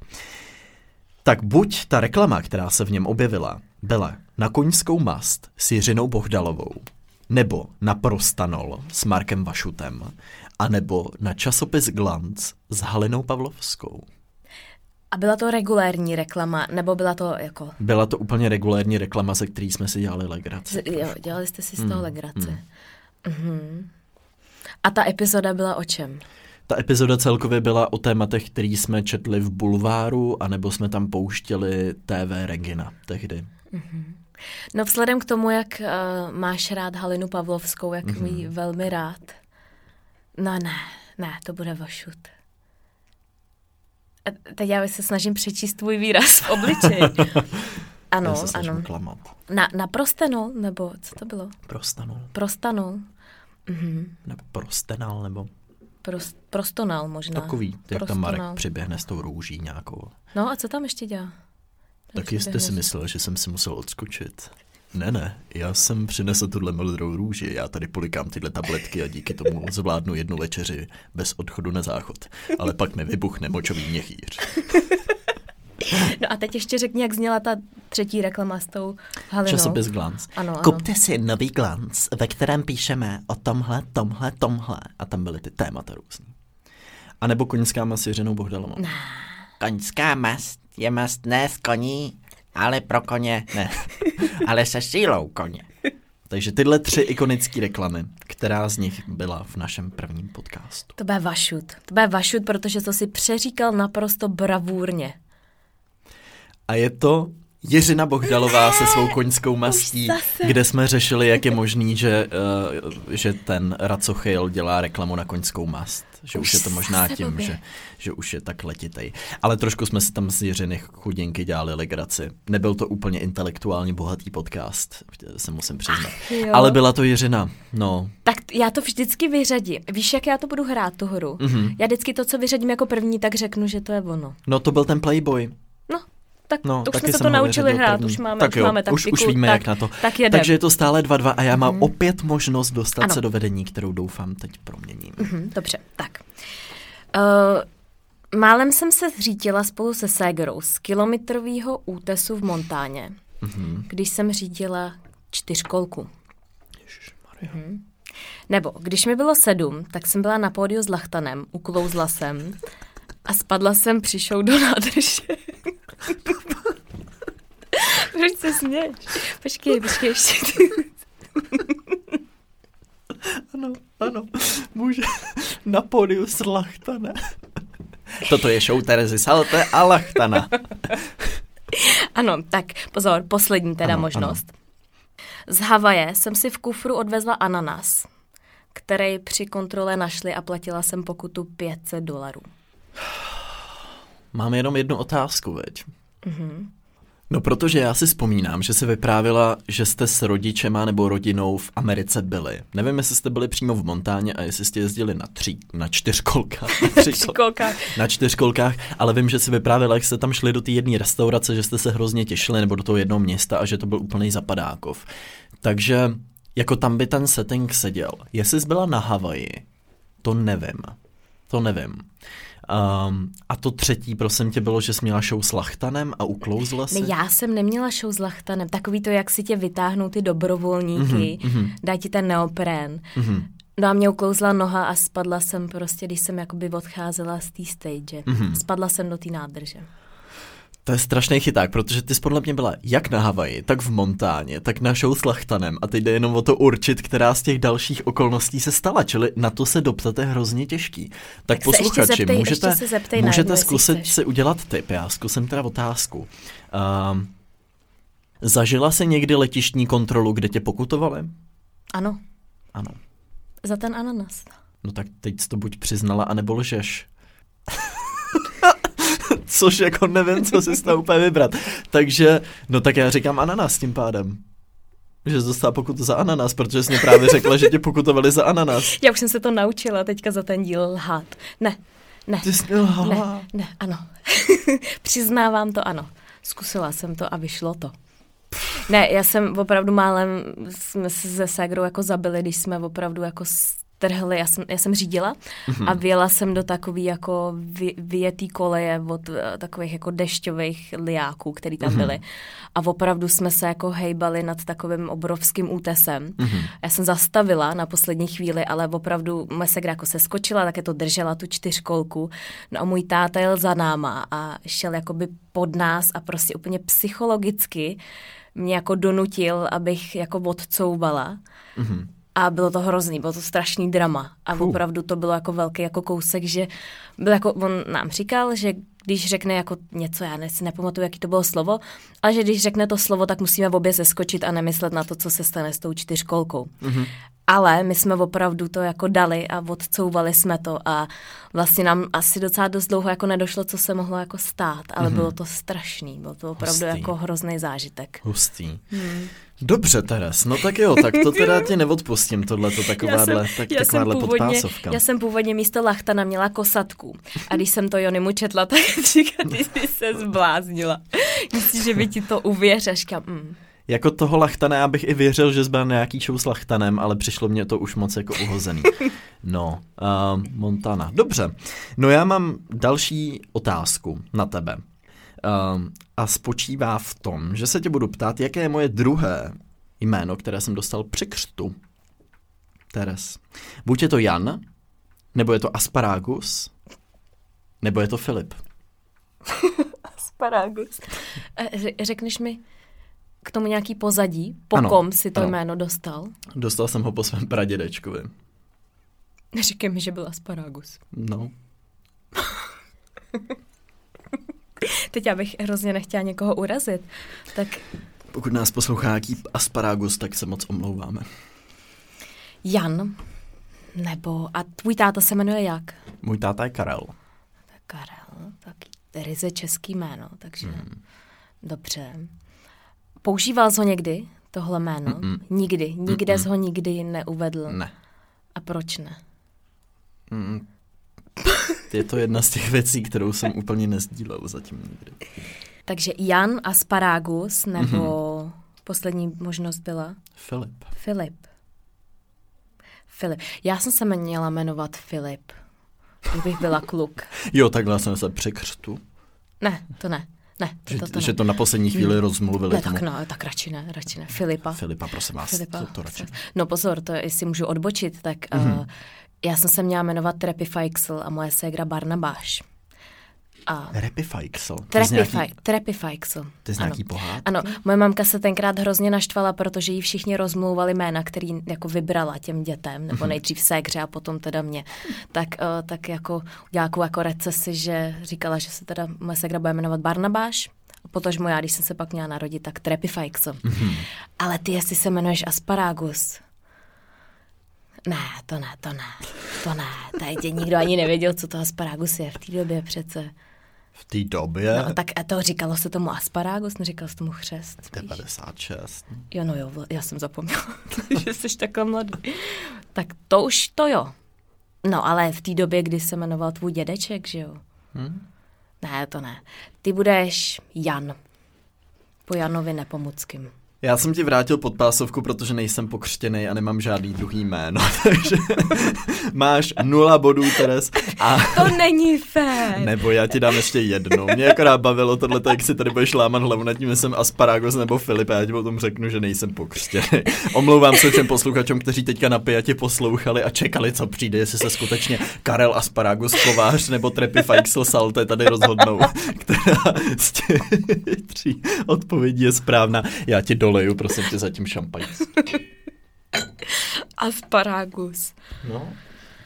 Tak buď ta reklama, která se v něm objevila, byla na koňskou mast s Jiřinou Bohdalovou, nebo na Prostanol s Markem Vašutem, anebo na časopis Glanc s Halinou Pavlovskou.
A byla to regulérní reklama, nebo byla to jako...
Byla to úplně regulérní reklama, ze který jsme si dělali legraci.
Jo, dělali jste si z toho hmm. legraci. Hmm. Mhm. A ta epizoda byla o čem?
Ta epizoda celkově byla o tématech, který jsme četli v bulváru, anebo jsme tam pouštěli TV Regina tehdy. Mm-hmm.
No vzhledem k tomu, jak uh, máš rád Halinu Pavlovskou, jak mm-hmm. mi velmi rád. No ne, ne, to bude vošut. A teď já se snažím přečíst tvůj výraz v obličeji. ano,
já se
ano.
Klamat.
Na, na prostenol, nebo co to bylo?
Prostanol.
Prostanol.
Mm-hmm. Nebo prostenal, nebo...
Prost, prostonal možná.
Takový, jak tam Marek přiběhne s tou růží nějakou.
No a co tam ještě dělá?
Tak jste si myslel, že jsem si musel odskočit. Ne, ne, já jsem přinesl tuhle modrou růži, já tady polikám tyhle tabletky a díky tomu zvládnu jednu večeři bez odchodu na záchod. Ale pak mi vybuchne močový měchýř.
No a teď ještě řekni, jak zněla ta třetí reklama s tou Halinou.
Časopis Glance.
Ano, ano.
Kupte si nový Glance, ve kterém píšeme o tomhle, tomhle, tomhle. A tam byly ty témata různý. A nebo koňská mast s Jiřinou Bohdalovou.
Koňská mast je mast ne z koní, ale pro koně ne. ale se sílou koně.
Takže tyhle tři ikonické reklamy, která z nich byla v našem prvním podcastu.
To bude vašut. To bude vašut, protože to si přeříkal naprosto bravůrně.
A je to Jiřina Bohdalová se svou koňskou mastí, kde jsme řešili, jak je možný, že, uh, že ten Racochejl dělá reklamu na koňskou mast. Že už, už je to možná tím, že, že už je tak letitej. Ale trošku jsme si tam z Jiřiny chudinky dělali legraci. Nebyl to úplně intelektuálně bohatý podcast, se musím přiznat. Ach, Ale byla to Jiřina, no.
Tak já to vždycky vyřadím. Víš, jak já to budu hrát, tu hru? Mm-hmm. Já vždycky to, co vyřadím jako první, tak řeknu, že to je ono.
No to byl ten Playboy.
Tak no, už jsme se to naučili hrát, první. už máme,
tak
jo, už máme
taktiku, už, už víme, tak, jak na to.
Tak jedem.
Takže je to stále 2-2 a já mám mm. opět možnost dostat ano. se do vedení, kterou doufám teď proměním.
Mm-hmm, dobře, tak. Uh, málem jsem se zřítila spolu se ségrou z kilometrového útesu v Montáně, mm-hmm. když jsem řídila čtyřkolku. Mm-hmm. Nebo když mi bylo sedm, tak jsem byla na pódiu s Lachtanem, uklouzla jsem a spadla jsem přišou do nádrže. Proč se směš? Počkej, počkej ještě.
ano, ano, může na pódiu s Lachtane. Toto je show Terezy Salte a Lachtana.
ano, tak pozor, poslední teda ano, možnost. Ano. Z Havaje jsem si v kufru odvezla ananas, který při kontrole našli a platila jsem pokutu 500 dolarů.
Mám jenom jednu otázku, veď. Mm-hmm. No protože já si vzpomínám, že se vyprávila, že jste s rodičema nebo rodinou v Americe byli. Nevím, jestli jste byli přímo v Montáně a jestli jste jezdili na, tři, na čtyřkolkách.
Na, čtyřkolkách.
na čtyřkolkách, ale vím, že si vyprávila, jak jste tam šli do té jedné restaurace, že jste se hrozně těšili, nebo do toho jednoho města a že to byl úplný zapadákov. Takže jako tam by ten setting seděl. Jestli jsi byla na Havaji, to nevím. To nevím. Um, a to třetí, prosím tě, bylo, že jsi měla show s Lachtanem a uklouzla se?
Ne, já jsem neměla show s Lachtanem. Takový to, jak si tě vytáhnou ty dobrovolníky, mm-hmm, dají ti ten neopren. Mm-hmm. No a mě uklouzla noha a spadla jsem prostě, když jsem jakoby odcházela z té stage. Mm-hmm. Spadla jsem do té nádrže.
To je strašný chyták, protože ty jsi podle mě byla jak na Havaji, tak v Montáně, tak na show s Lachtanem a teď jde jenom o to určit, která z těch dalších okolností se stala, čili na to se doptat je hrozně těžký. Tak, tak posluchači, zeptej, můžete, můžete zkusit si udělat tip, já zkusím teda otázku. Uh, zažila jsi někdy letištní kontrolu, kde tě pokutovali?
Ano.
Ano.
Za ten ananas.
No tak teď jsi to buď přiznala, anebo lžeš což jako nevím, co si z toho úplně vybrat. Takže, no tak já říkám ananas tím pádem. Že jsi dostala pokutu za ananas, protože jsi mě právě řekla, že tě pokutovali za ananas.
Já už jsem se to naučila teďka za ten díl lhát. Ne, ne.
Ty jsi lhala.
Ne, ne, ano. Přiznávám to, ano. Zkusila jsem to a vyšlo to. Ne, já jsem opravdu málem, jsme se se Sagrou jako zabili, když jsme opravdu jako strhli, já jsem, já jsem řídila a vyjela jsem do takový jako vy, vyjetý koleje od uh, takových jako dešťových liáků, který tam byly. A opravdu jsme se jako hejbali nad takovým obrovským útesem. Já jsem zastavila na poslední chvíli, ale opravdu moje segra jako se skočila, tak je to držela tu čtyřkolku. No a můj táta jel za náma a šel jakoby pod nás a prostě úplně psychologicky mě jako donutil, abych jako odcouvala. A bylo to hrozný, bylo to strašný drama. A
Fuh.
opravdu to bylo jako velký jako kousek, že byl jako, on nám říkal, že když řekne jako něco, já si nepamatuju, jaký to bylo slovo, ale že když řekne to slovo, tak musíme v obě zeskočit a nemyslet na to, co se stane s tou čtyřkolkou. Mm-hmm. Ale my jsme opravdu to jako dali a odcouvali jsme to a vlastně nám asi docela dost dlouho jako nedošlo, co se mohlo jako stát, ale mm-hmm. bylo to strašný, byl to opravdu
Hustý.
jako hrozný zážitek.
Hustý. Dobře, Teres, no tak jo, tak to teda ti neodpustím, tohleto takováhle, tak, takováhle podpásovka.
já jsem původně místo lachtana měla kosatku. A když jsem to Jonimu četla, tak říká, ty jsi se zbláznila. Myslíš, že by ti to uvěřil? Říkám, mm.
Jako toho lachtana já bych i věřil, že zbyl nějaký show s lachtanem, ale přišlo mě to už moc jako uhozený. No, uh, Montana. Dobře. No já mám další otázku na tebe. Uh, a spočívá v tom, že se tě budu ptát, jaké je moje druhé jméno, které jsem dostal při křtu. Teres. Buď je to Jan, nebo je to Asparagus, nebo je to Filip.
Asparagus. E, Řekneš mi k tomu nějaký pozadí, po
Ano,
kom si to
ano.
jméno dostal?
Dostal jsem ho po svém pradědečkovi.
Neříkej mi, že byl Asparagus.
No,
Teď já bych hrozně nechtěla někoho urazit. Tak
pokud nás poslouchá nějaký Asparagus, tak se moc omlouváme.
Jan, nebo, a tvůj táta se jmenuje jak?
Můj táta je Karel.
Tak Karel, taky ryze český jméno, takže hmm. dobře. Používal jsi ho někdy, tohle jméno?
Mm-mm.
Nikdy, nikde
Mm-mm.
jsi ho nikdy neuvedl.
Ne.
A proč ne?
Mm. Je to jedna z těch věcí, kterou jsem úplně nezdílel zatím nikdy.
Takže Jan Asparagus, nebo
Mhm.
mm-hmm. poslední možnost byla
Filip.
Filip. Filip. Já jsem se měla jmenovat Filip, kdybych byla kluk.
Jo, takhle jsem se při křtu.
Ne, to ne. Ne, to,
Že,
to, to
že
ne.
to na poslední chvíli rozmluvili
Ne,
tomu.
tak no, tak radši ne, radši ne. Filipa.
Filipa, prosím vás,
Filipa.
to, to radši.
No pozor, to jestli můžu odbočit, tak mm-hmm. uh, já jsem se měla jmenovat Feixl a moje ségra Barnabáš. A
Repifajksel. To je z
Trepi,
nějaký,
Fej, Trepi Feixl.
to je nějaký pohádky?
Ano, moje mamka se tenkrát hrozně naštvala, protože jí všichni rozmlouvali jména, který jako vybrala těm dětem, nebo
Mhm.
nejdřív ségře a potom teda mě. Tak, uh, tak jako udělala jako, recesi, že říkala, že se teda moje ségra bude jmenovat Barnabáš, a potažmo já, když jsem se pak měla narodit, tak Trepi Feixl.
Mhm.
Ale ty, jestli se jmenuješ Asparagus, ne, to ne, to ne, to ne. Tady nikdo ani nevěděl, co to asparagus je v té době přece.
V té době?
No, tak a to říkalo se tomu asparagus, neříkalo se tomu chřest. spíš.
96.
Jo, no jo, já jsem zapomněla, že jsi takhle mladý. Tak to už to jo. No, ale v té době, kdy se jmenoval tvůj dědeček, že jo?
Hm?
Ne, to ne. Ty budeš Jan. Po Janovi Nepomuckým.
Já jsem ti vrátil podpásovku, protože nejsem pokřtěný a nemám žádný druhý jméno, takže máš nula bodů, Teres, a
To není fér.
nebo já ti dám ještě jednu. Mě akorát bavilo tohle, jak si tady budeš lámat hlavu nad tím, jsem Asparagos nebo Filip, a já ti potom řeknu, že nejsem pokřtěný. Omlouvám se všem posluchačům, kteří teďka na pijatě poslouchali a čekali, co přijde, jestli se skutečně Karel Asparagos Kovář nebo Trepi Feixl Salte tady rozhodnou, která z těch tří odpovědí je správná. Já ti doleju, prosím tě, zatím šampaňc.
Asparagus.
No,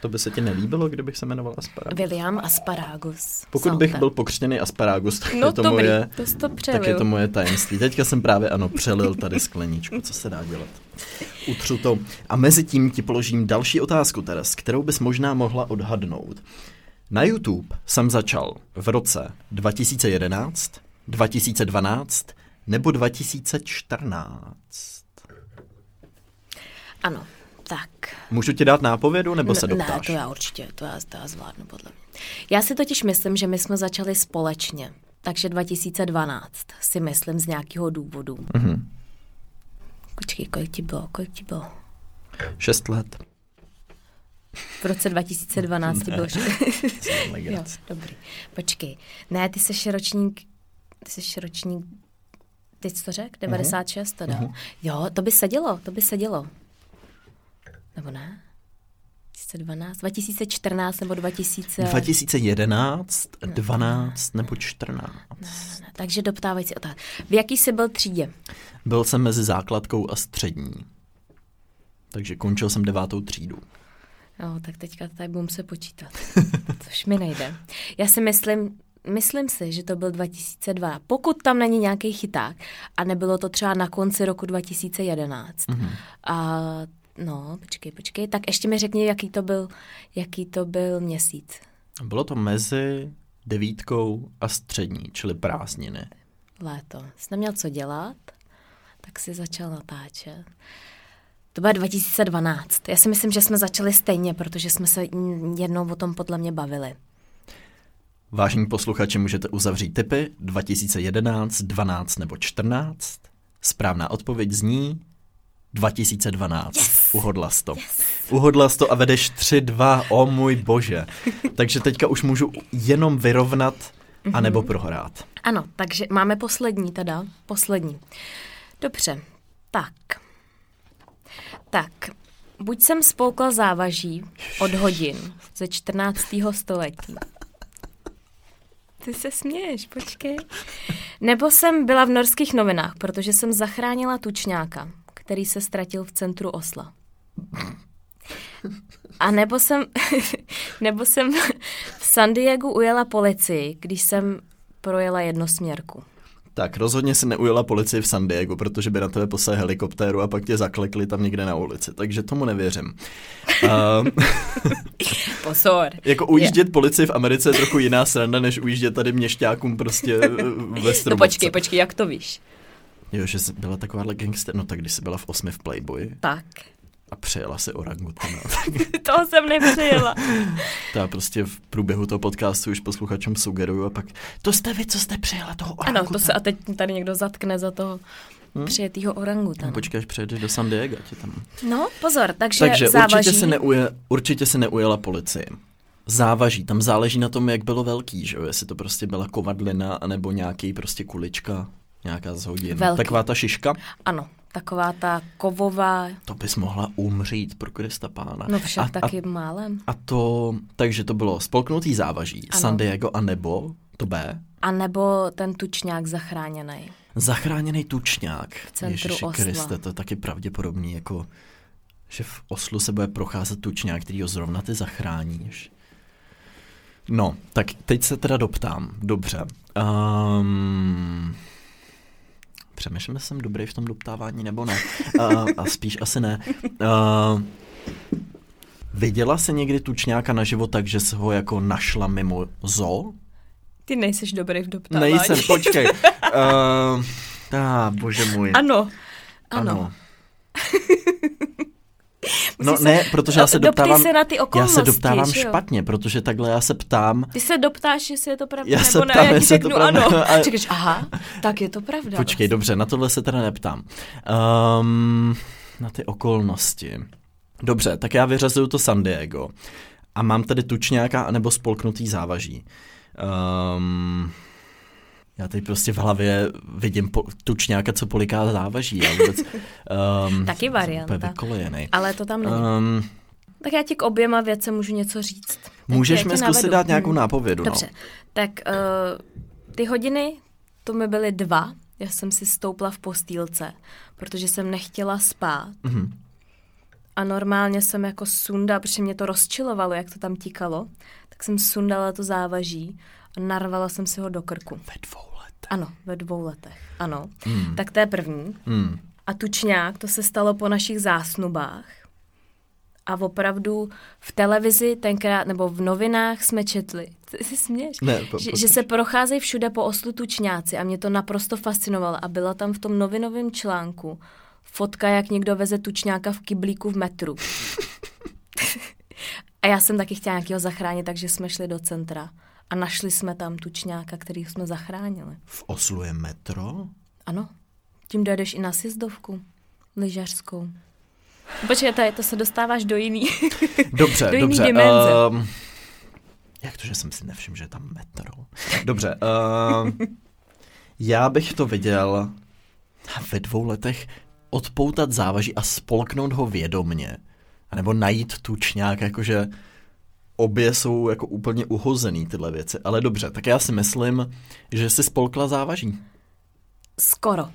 to by se ti nelíbilo, kdybych se jmenoval Asparagus.
William Asparagus.
Pokud bych byl pokřtěný Asparagus, tak
No
je to
dobrý,
moje...
to to
Tak je to moje tajemství. Teďka jsem právě, ano, přelil tady skleničku. Co se dá dělat? Utřu to. A mezi tím ti položím další otázku, Teres, kterou bys možná mohla odhadnout. Na YouTube jsem začal v roce 2011, 2012 nebo 2014.
Ano, tak.
Můžu ti dát nápovědu, nebo se
ne,
doptáš?
to já určitě, to já, to já zvládnu podle mě. Já si totiž myslím, že my jsme začali společně. Takže 2012 si myslím z nějakého důvodu.
Mhm.
Počkej, kolik ti bylo, kolik ti bylo?
Šest let.
V roce 2012 ti bylo...
Jsem
jo, dobrý. Počkej. Ne, ty jsi ročník... Ty jsi ročník... Ty jsi to řekl? 96 to dal. Jo, to by sedělo, to by sedělo. Nebo ne? 2012, 2014 nebo 2000...
2011, 12 nebo 14.
Ne, takže doptávající otázka. V jaký jsi byl třídě?
Byl jsem mezi základkou a střední. Takže končil jsem devátou třídu.
Jo, tak teďka tady budu se počítat. Což mi nejde. Já si myslím, myslím si, že to byl 2002. Pokud tam není nějaký chyták a nebylo to třeba na konci roku 2011. Mm-hmm. A no, počkej, počkej, tak ještě mi řekni, jaký to byl, jaký to byl měsíc.
Bylo to mezi devítkou a střední, čili prázdniny.
Léto. Jsi neměl co dělat, tak si začal natáčet. To bylo 2012. Já si myslím, že jsme začali stejně, protože jsme se jednou o tom podle mě bavili.
Vážení posluchači, můžete uzavřít typy 2011, 12 nebo 14. Správná odpověď zní 2012. Yes. Uhodla jsi to. Yes. Uhodla jsi to a vedeš 3-2, o můj bože. Takže teďka už můžu jenom vyrovnat anebo prohrát.
Ano, takže máme poslední teda. Poslední. Dobře, tak. Tak, buď jsem spolkla závaží od hodin ze 14. století. Ty se směješ, počkej. Nebo jsem byla v norských novinách, protože jsem zachránila tučňáka, který se ztratil v centru Osla. A nebo jsem, nebo jsem v San Diego ujela policii, když jsem projela jednosměrku.
Tak rozhodně se neujela policii v San Diego, protože by na tebe poslali helikoptéru a pak tě zaklekli tam někde na ulici, takže tomu nevěřím. Uh,
Pozor.
jako ujíždět je. policii v Americe je trochu jiná sranda, než ujíždět tady měšťákům prostě ve Stromovce.
No počkej, počkej, jak to víš?
Jo, že jsi byla takováhle gangster, no tak když jsi byla v osmi v Playboy.
Tak.
A přejela si orangutana.
toho jsem nepřejela.
Já prostě v průběhu toho podcastu už posluchačům sugeruju a pak, to jste vy, co jste přejela toho orangutana.
Ano, to se a teď tady někdo zatkne za toho hmm? přijetýho orangutana.
No, počkej, až přejedeš do San Diego, ti tam.
No, pozor, takže,
takže
závaží...
určitě se, neuje, určitě se neujela policii. Závaží, tam záleží na tom, jak bylo velký, že jo, jestli to prostě byla kovadlina, nebo nějaký prostě kulička, nějaká z hodin.
Velký.
Taková ta šiška?
Ano, taková ta kovová.
To bys mohla umřít pro Krista pána.
No však
a,
taky
a,
málem.
A to, takže to bylo spolknutý závaží,
Ano.
San Diego a nebo, to B,
A nebo ten tučňák zachráněný.
zachráněný tučňák.
V centru
Ježiši
Osla.
Kriste, to je taky pravděpodobný, jako, že v Oslu se bude procházet tučňák, který ho zrovna ty zachráníš. No, tak teď se teda doptám. Dobře. Um, přemýšlím, jestli jsem dobrý v tom doptávání nebo ne. Uh, a spíš asi ne. Uh, viděla jsi někdy tučňáka naživo tak, že jsi ho jako našla mimo zoo?
Ty nejseš dobrý v doptávání.
Nejsem, počkej. Uh, tá, bože můj.
Ano. Ano.
No
Musíš
ne, protože já se doptávám,
se na ty
já
okolnosti,
se doptávám špatně, protože takhle já se ptám,
Ty se doptáš, jestli je to pravda,
Já
nebo
se
ne,
ptám,
já ti
je to
řeknu
pravda,
ano.
ale-
Říkáš, aha, tak je to pravda.
počkej, dobře, na tohle se teda neptám. Um, na ty okolnosti. Dobře, tak já vyřazuju to San Diego. A mám tady tučňáka anebo spolknutý závaží. Um, já teď prostě v hlavě vidím po, tučňáka, co poliká závaží. Já vůbec, um,
Taky varianta. Ale to tam není.
Um,
Tak já ti k oběma věcem můžu něco říct. Tak
můžeš mi zkusit dát nějakou
Hmm.
nápovědu.
Dobře, tak uh, ty hodiny, to mi byly dva. Já jsem si stoupla v postýlce, protože jsem nechtěla spát.
No. Mhm.
A normálně jsem jako sunda, protože mě to rozčilovalo, jak to tam tíkalo, tak jsem sundala to závaží narvala jsem si ho do krku.
Ve dvou letech.
Ano, ve dvou letech, ano.
Hmm.
Tak to je první.
Hmm.
A tučňák, to se stalo po našich zásnubách. A opravdu v televizi tenkrát, nebo v novinách jsme četli, ty si směš,
Ne, po-
že, že se procházejí všude po oslu tučňáci a mě to naprosto fascinovalo. A byla tam v tom novinovém článku fotka, jak někdo veze tučňáka v kyblíku v metru. a já jsem taky chtěla nějakého zachránit, takže jsme šli do centra. A našli jsme tam tučňáka, který jsme zachránili.
V Oslu je metro?
Ano, tím dojedeš i na sjezdovku lyžařskou. Počkej, to, to se dostáváš do jiný.
Dobře,
do jiný
dobře.
dimenze.
Um, jak to, že jsem si nevšiml, že je tam metro? Dobře. Um, já bych to viděl ve dvou letech odpoutat závaží a spolknout ho vědomně. A nebo najít tučňák, jakože obě jsou jako úplně uhozený tyhle věci. Ale dobře, tak já si myslím, že si spolkla závaží.
Skoro.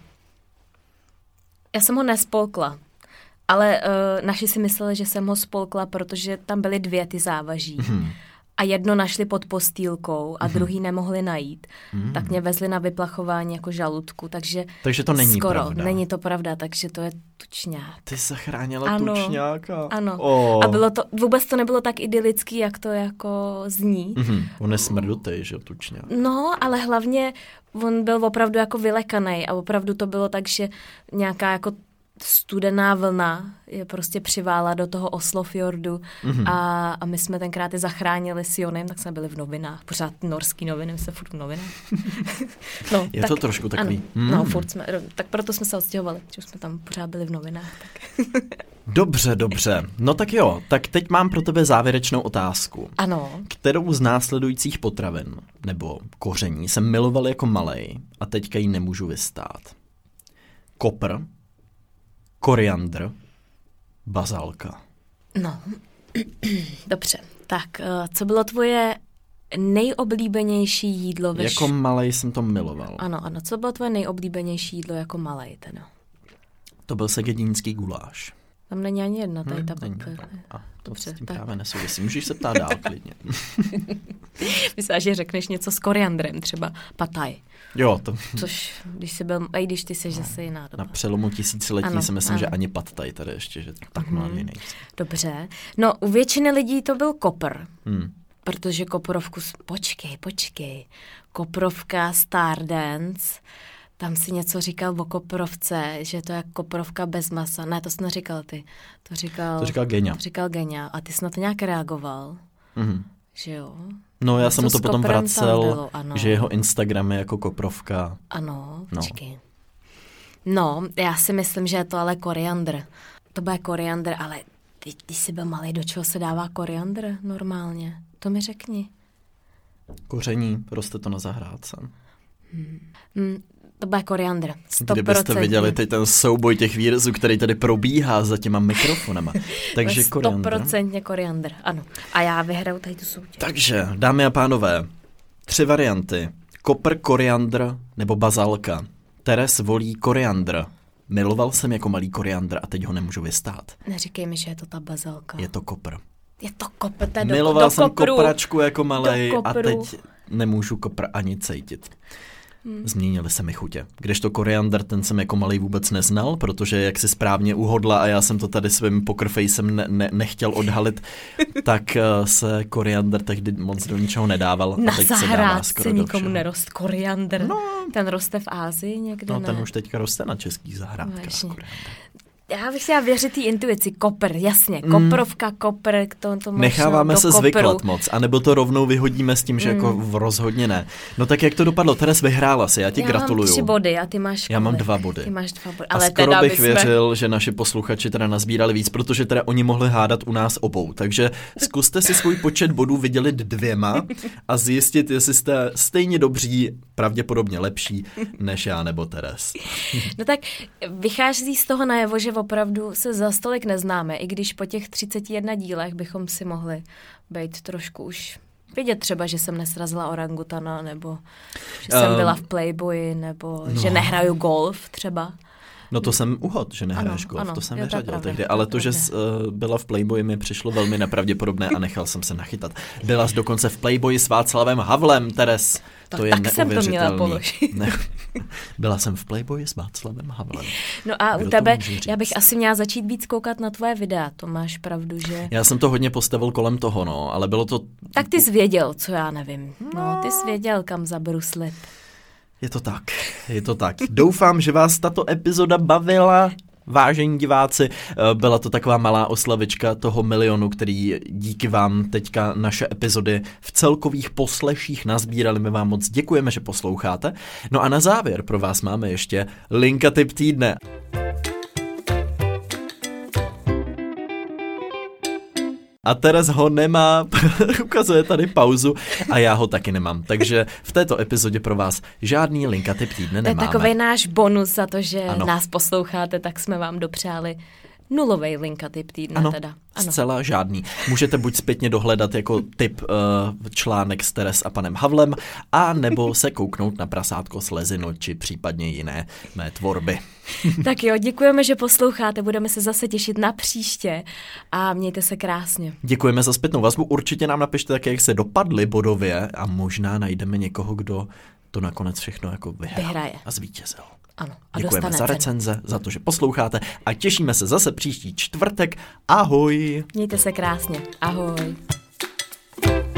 Já jsem ho nespolkla. Ale uh, naši si mysleli, že jsem ho spolkla, protože tam byly dvě ty závaží.
Hmm.
A jedno našli pod postýlkou a druhý nemohli najít.
Mhm.
Tak mě vezli na vyplachování jako žaludku, takže
Takže to není
skoro.
pravda.
Není to pravda, takže to je tučňák.
Ty zachránila
Ano.
tučňáka.
Ano.
Oh.
A bylo to, vůbec to nebylo tak idylický, jak to jako zní.
Mhm. On je smrdutej, že tučňák.
No, ale hlavně on byl opravdu jako vylekaný a opravdu to bylo tak, že nějaká jako studená vlna je prostě přivála do toho Oslofjordu
Mhm.
mm-hmm. a, a my jsme tenkrát je zachránili s Jonem, tak jsme byli v novinách, pořád norský noviny, my jsme furt v novinách. no,
Je to trošku takový,
Ano,
mm.
No, furt jsme, tak proto jsme se odstěhovali, že jsme tam pořád byli v novinách. Tak.
Dobře, dobře. No tak jo, tak teď mám pro tebe závěrečnou otázku.
Ano,
Kterou z následujících potravin nebo koření jsem miloval jako malej a teďka ji nemůžu vystát? Kopr, koriandr, bazalka.
no, dobře. Tak, eh, co bylo tvoje nejoblíbenější jídlo ve
Jako malej jsem to miloval.
Ano, ano. Co bylo tvoje nejoblíbenější jídlo jako malej teda?
To byl segedínský guláš.
Tam není ani jedna, tady ta
Není.
papír.
A to
Dobře,
s tím
tak.
právě nesouvisí. Můžeš se ptát dál klidně.
Myslím, že řekneš něco s koriandrem, třeba pataj.
Jo, to
Což, když jsi byl, a i když ty jsi zase jiná
na
doba.
přelomu tisíciletí
Ano,
si myslím,
ano.
že ani pattaj tady ještě, že tak mladý nejsem.
Dobře. No, u většiny lidí to byl kopr,
Hmm.
protože koprovku, počkej, počkej, koprovka Stardance, tam si něco říkal o koprovce, že to je koprovka bez masa. Ne, to jsi neříkal ty. To říkal,
To říkal Genia.
To říkal Genia. A ty jsi na to nějak reagoval,
Mhm.
Že jo?
No já jsem mu to potom vracel,
bylo, ano.
že jeho Instagram je jako koprovka.
Ano,
No.
počkej. No. já si myslím, že je to ale koriandr. To bude koriandr, ale ty, ty jsi byl malý, do čeho se dává koriandr normálně? To mi řekni.
Koření, roste to na zahrádce.
Hm, to bude koriandr. 100%.
Kdybyste viděli teď ten souboj těch výrazů, který tady probíhá za těma mikrofonama. Takže koriandr.
100% koriandr, ano. A já vyhraju tady tu soutěž.
Takže, dámy a pánové, tři varianty. Kopr, koriandr nebo bazalka. Teres volí koriandr. Miloval jsem jako malý koriandr a teď ho nemůžu vystát.
Neříkej mi, že je to ta bazalka.
Je to kopr.
je to kopr, to je do,
Miloval
do
jsem
kopru.
kopračku jako malej
Do
a teď nemůžu kopr ani cejtit. Změnily se mi chutě. Kdežto koriandr, ten jsem jako malý vůbec neznal, protože jak si správně uhodla a já jsem to tady svým pokerfacem ne- ne- nechtěl odhalit, tak eh, se koriandr tehdy moc do ničeho nedával.
Na
a teď se dává skoro
nikomu nerost koriandr.
No.
Ten roste v Ázii někde,
No
ne?
ten už teďka roste na českých zahrádkách.
Vážně. Já bych chtěla věřit té intuici. Kopr, jasně. Koprovka, kopr, to, to
Mm. Necháváme
do
se
kopru.
zvyklat moc, anebo to rovnou vyhodíme s tím, že jako v rozhodně ne. No tak jak to dopadlo? Teres vyhrála si, já ti
Já
gratuluju.
mám tři body a ty máš
Já mám
kolik?
dva body.
Ty máš dva body.
A
Ale
skoro
teda
bych
jsme...
věřil, že naši posluchači teda nazbírali víc, protože teda oni mohli hádat u nás obou. Takže zkuste si svůj počet bodů vydělit dvěma a zjistit, jestli jste stejně dobří, pravděpodobně lepší, než já nebo Teres.
No tak vychází z toho najevo, že opravdu se za stolik neznáme, i když po těch 31 dílech bychom si mohli být trošku už vidět třeba, že jsem nesrazila orangutana, nebo že jsem
Ehm,
byla v Playboyi, nebo
no.
že nehraju golf třeba.
No to jsem uhod, že nehraješ
Ano,
golf,
ano,
to jsem
to pravda,
tehdy,
to
ale to, že jsi, uh, byla v Playboyi mi přišlo velmi nepravděpodobné a nechal jsem se nachytat. Byla jsi dokonce v Playboyi s Václavem Havlem, Teres.
Tak-
to je
tak jsem to měla položit.
Ne. Byla jsem v Playboyi s Václavem Havlem.
No a
Kdo
u
to
tebe, já bych asi měla začít víc koukat na tvoje videa, to máš pravdu, že...
Já jsem to hodně postavil kolem toho, no, ale bylo to
Tak ty jsi věděl, co já nevím. No, ty jsi věděl, kam zabruslit.
Je to tak, je to tak. Doufám, že vás tato epizoda bavila. Vážení diváci, eh, byla to taková malá oslavička toho milionu, který díky vám teďka naše epizody v celkových posleších nazbírali. My vám moc děkujeme, že posloucháte. No a na závěr pro vás máme ještě linka tip týdne. A Teres ho nemá, ukazuje tady pauzu a já ho taky nemám. Takže v této epizodě pro vás žádný linka typ týdne
To je
nemáme.
takový náš bonus za to, že
ano.
nás posloucháte, tak jsme vám dopřáli nulový linka typ týdne
Ano,
teda. Ano.
zcela žádný. Můžete buď zpětně dohledat jako typ uh, článek s Teres a panem Havlem, a nebo se kouknout na prasátko Slezinu, či případně jiné mé tvorby.
Tak jo, děkujeme, že posloucháte, budeme se zase těšit na příště a mějte se krásně.
Děkujeme za zpětnou vazbu, určitě nám napište také, jak se dopadly bodově a možná najdeme někoho, kdo to nakonec všechno jako vyhrál
Vyhraje.
a zvítězil.
Ano, a
Děkujeme za recenze, cenu. za to, že posloucháte a těšíme se zase příští čtvrtek. Ahoj!
Mějte se krásně. Ahoj! thank you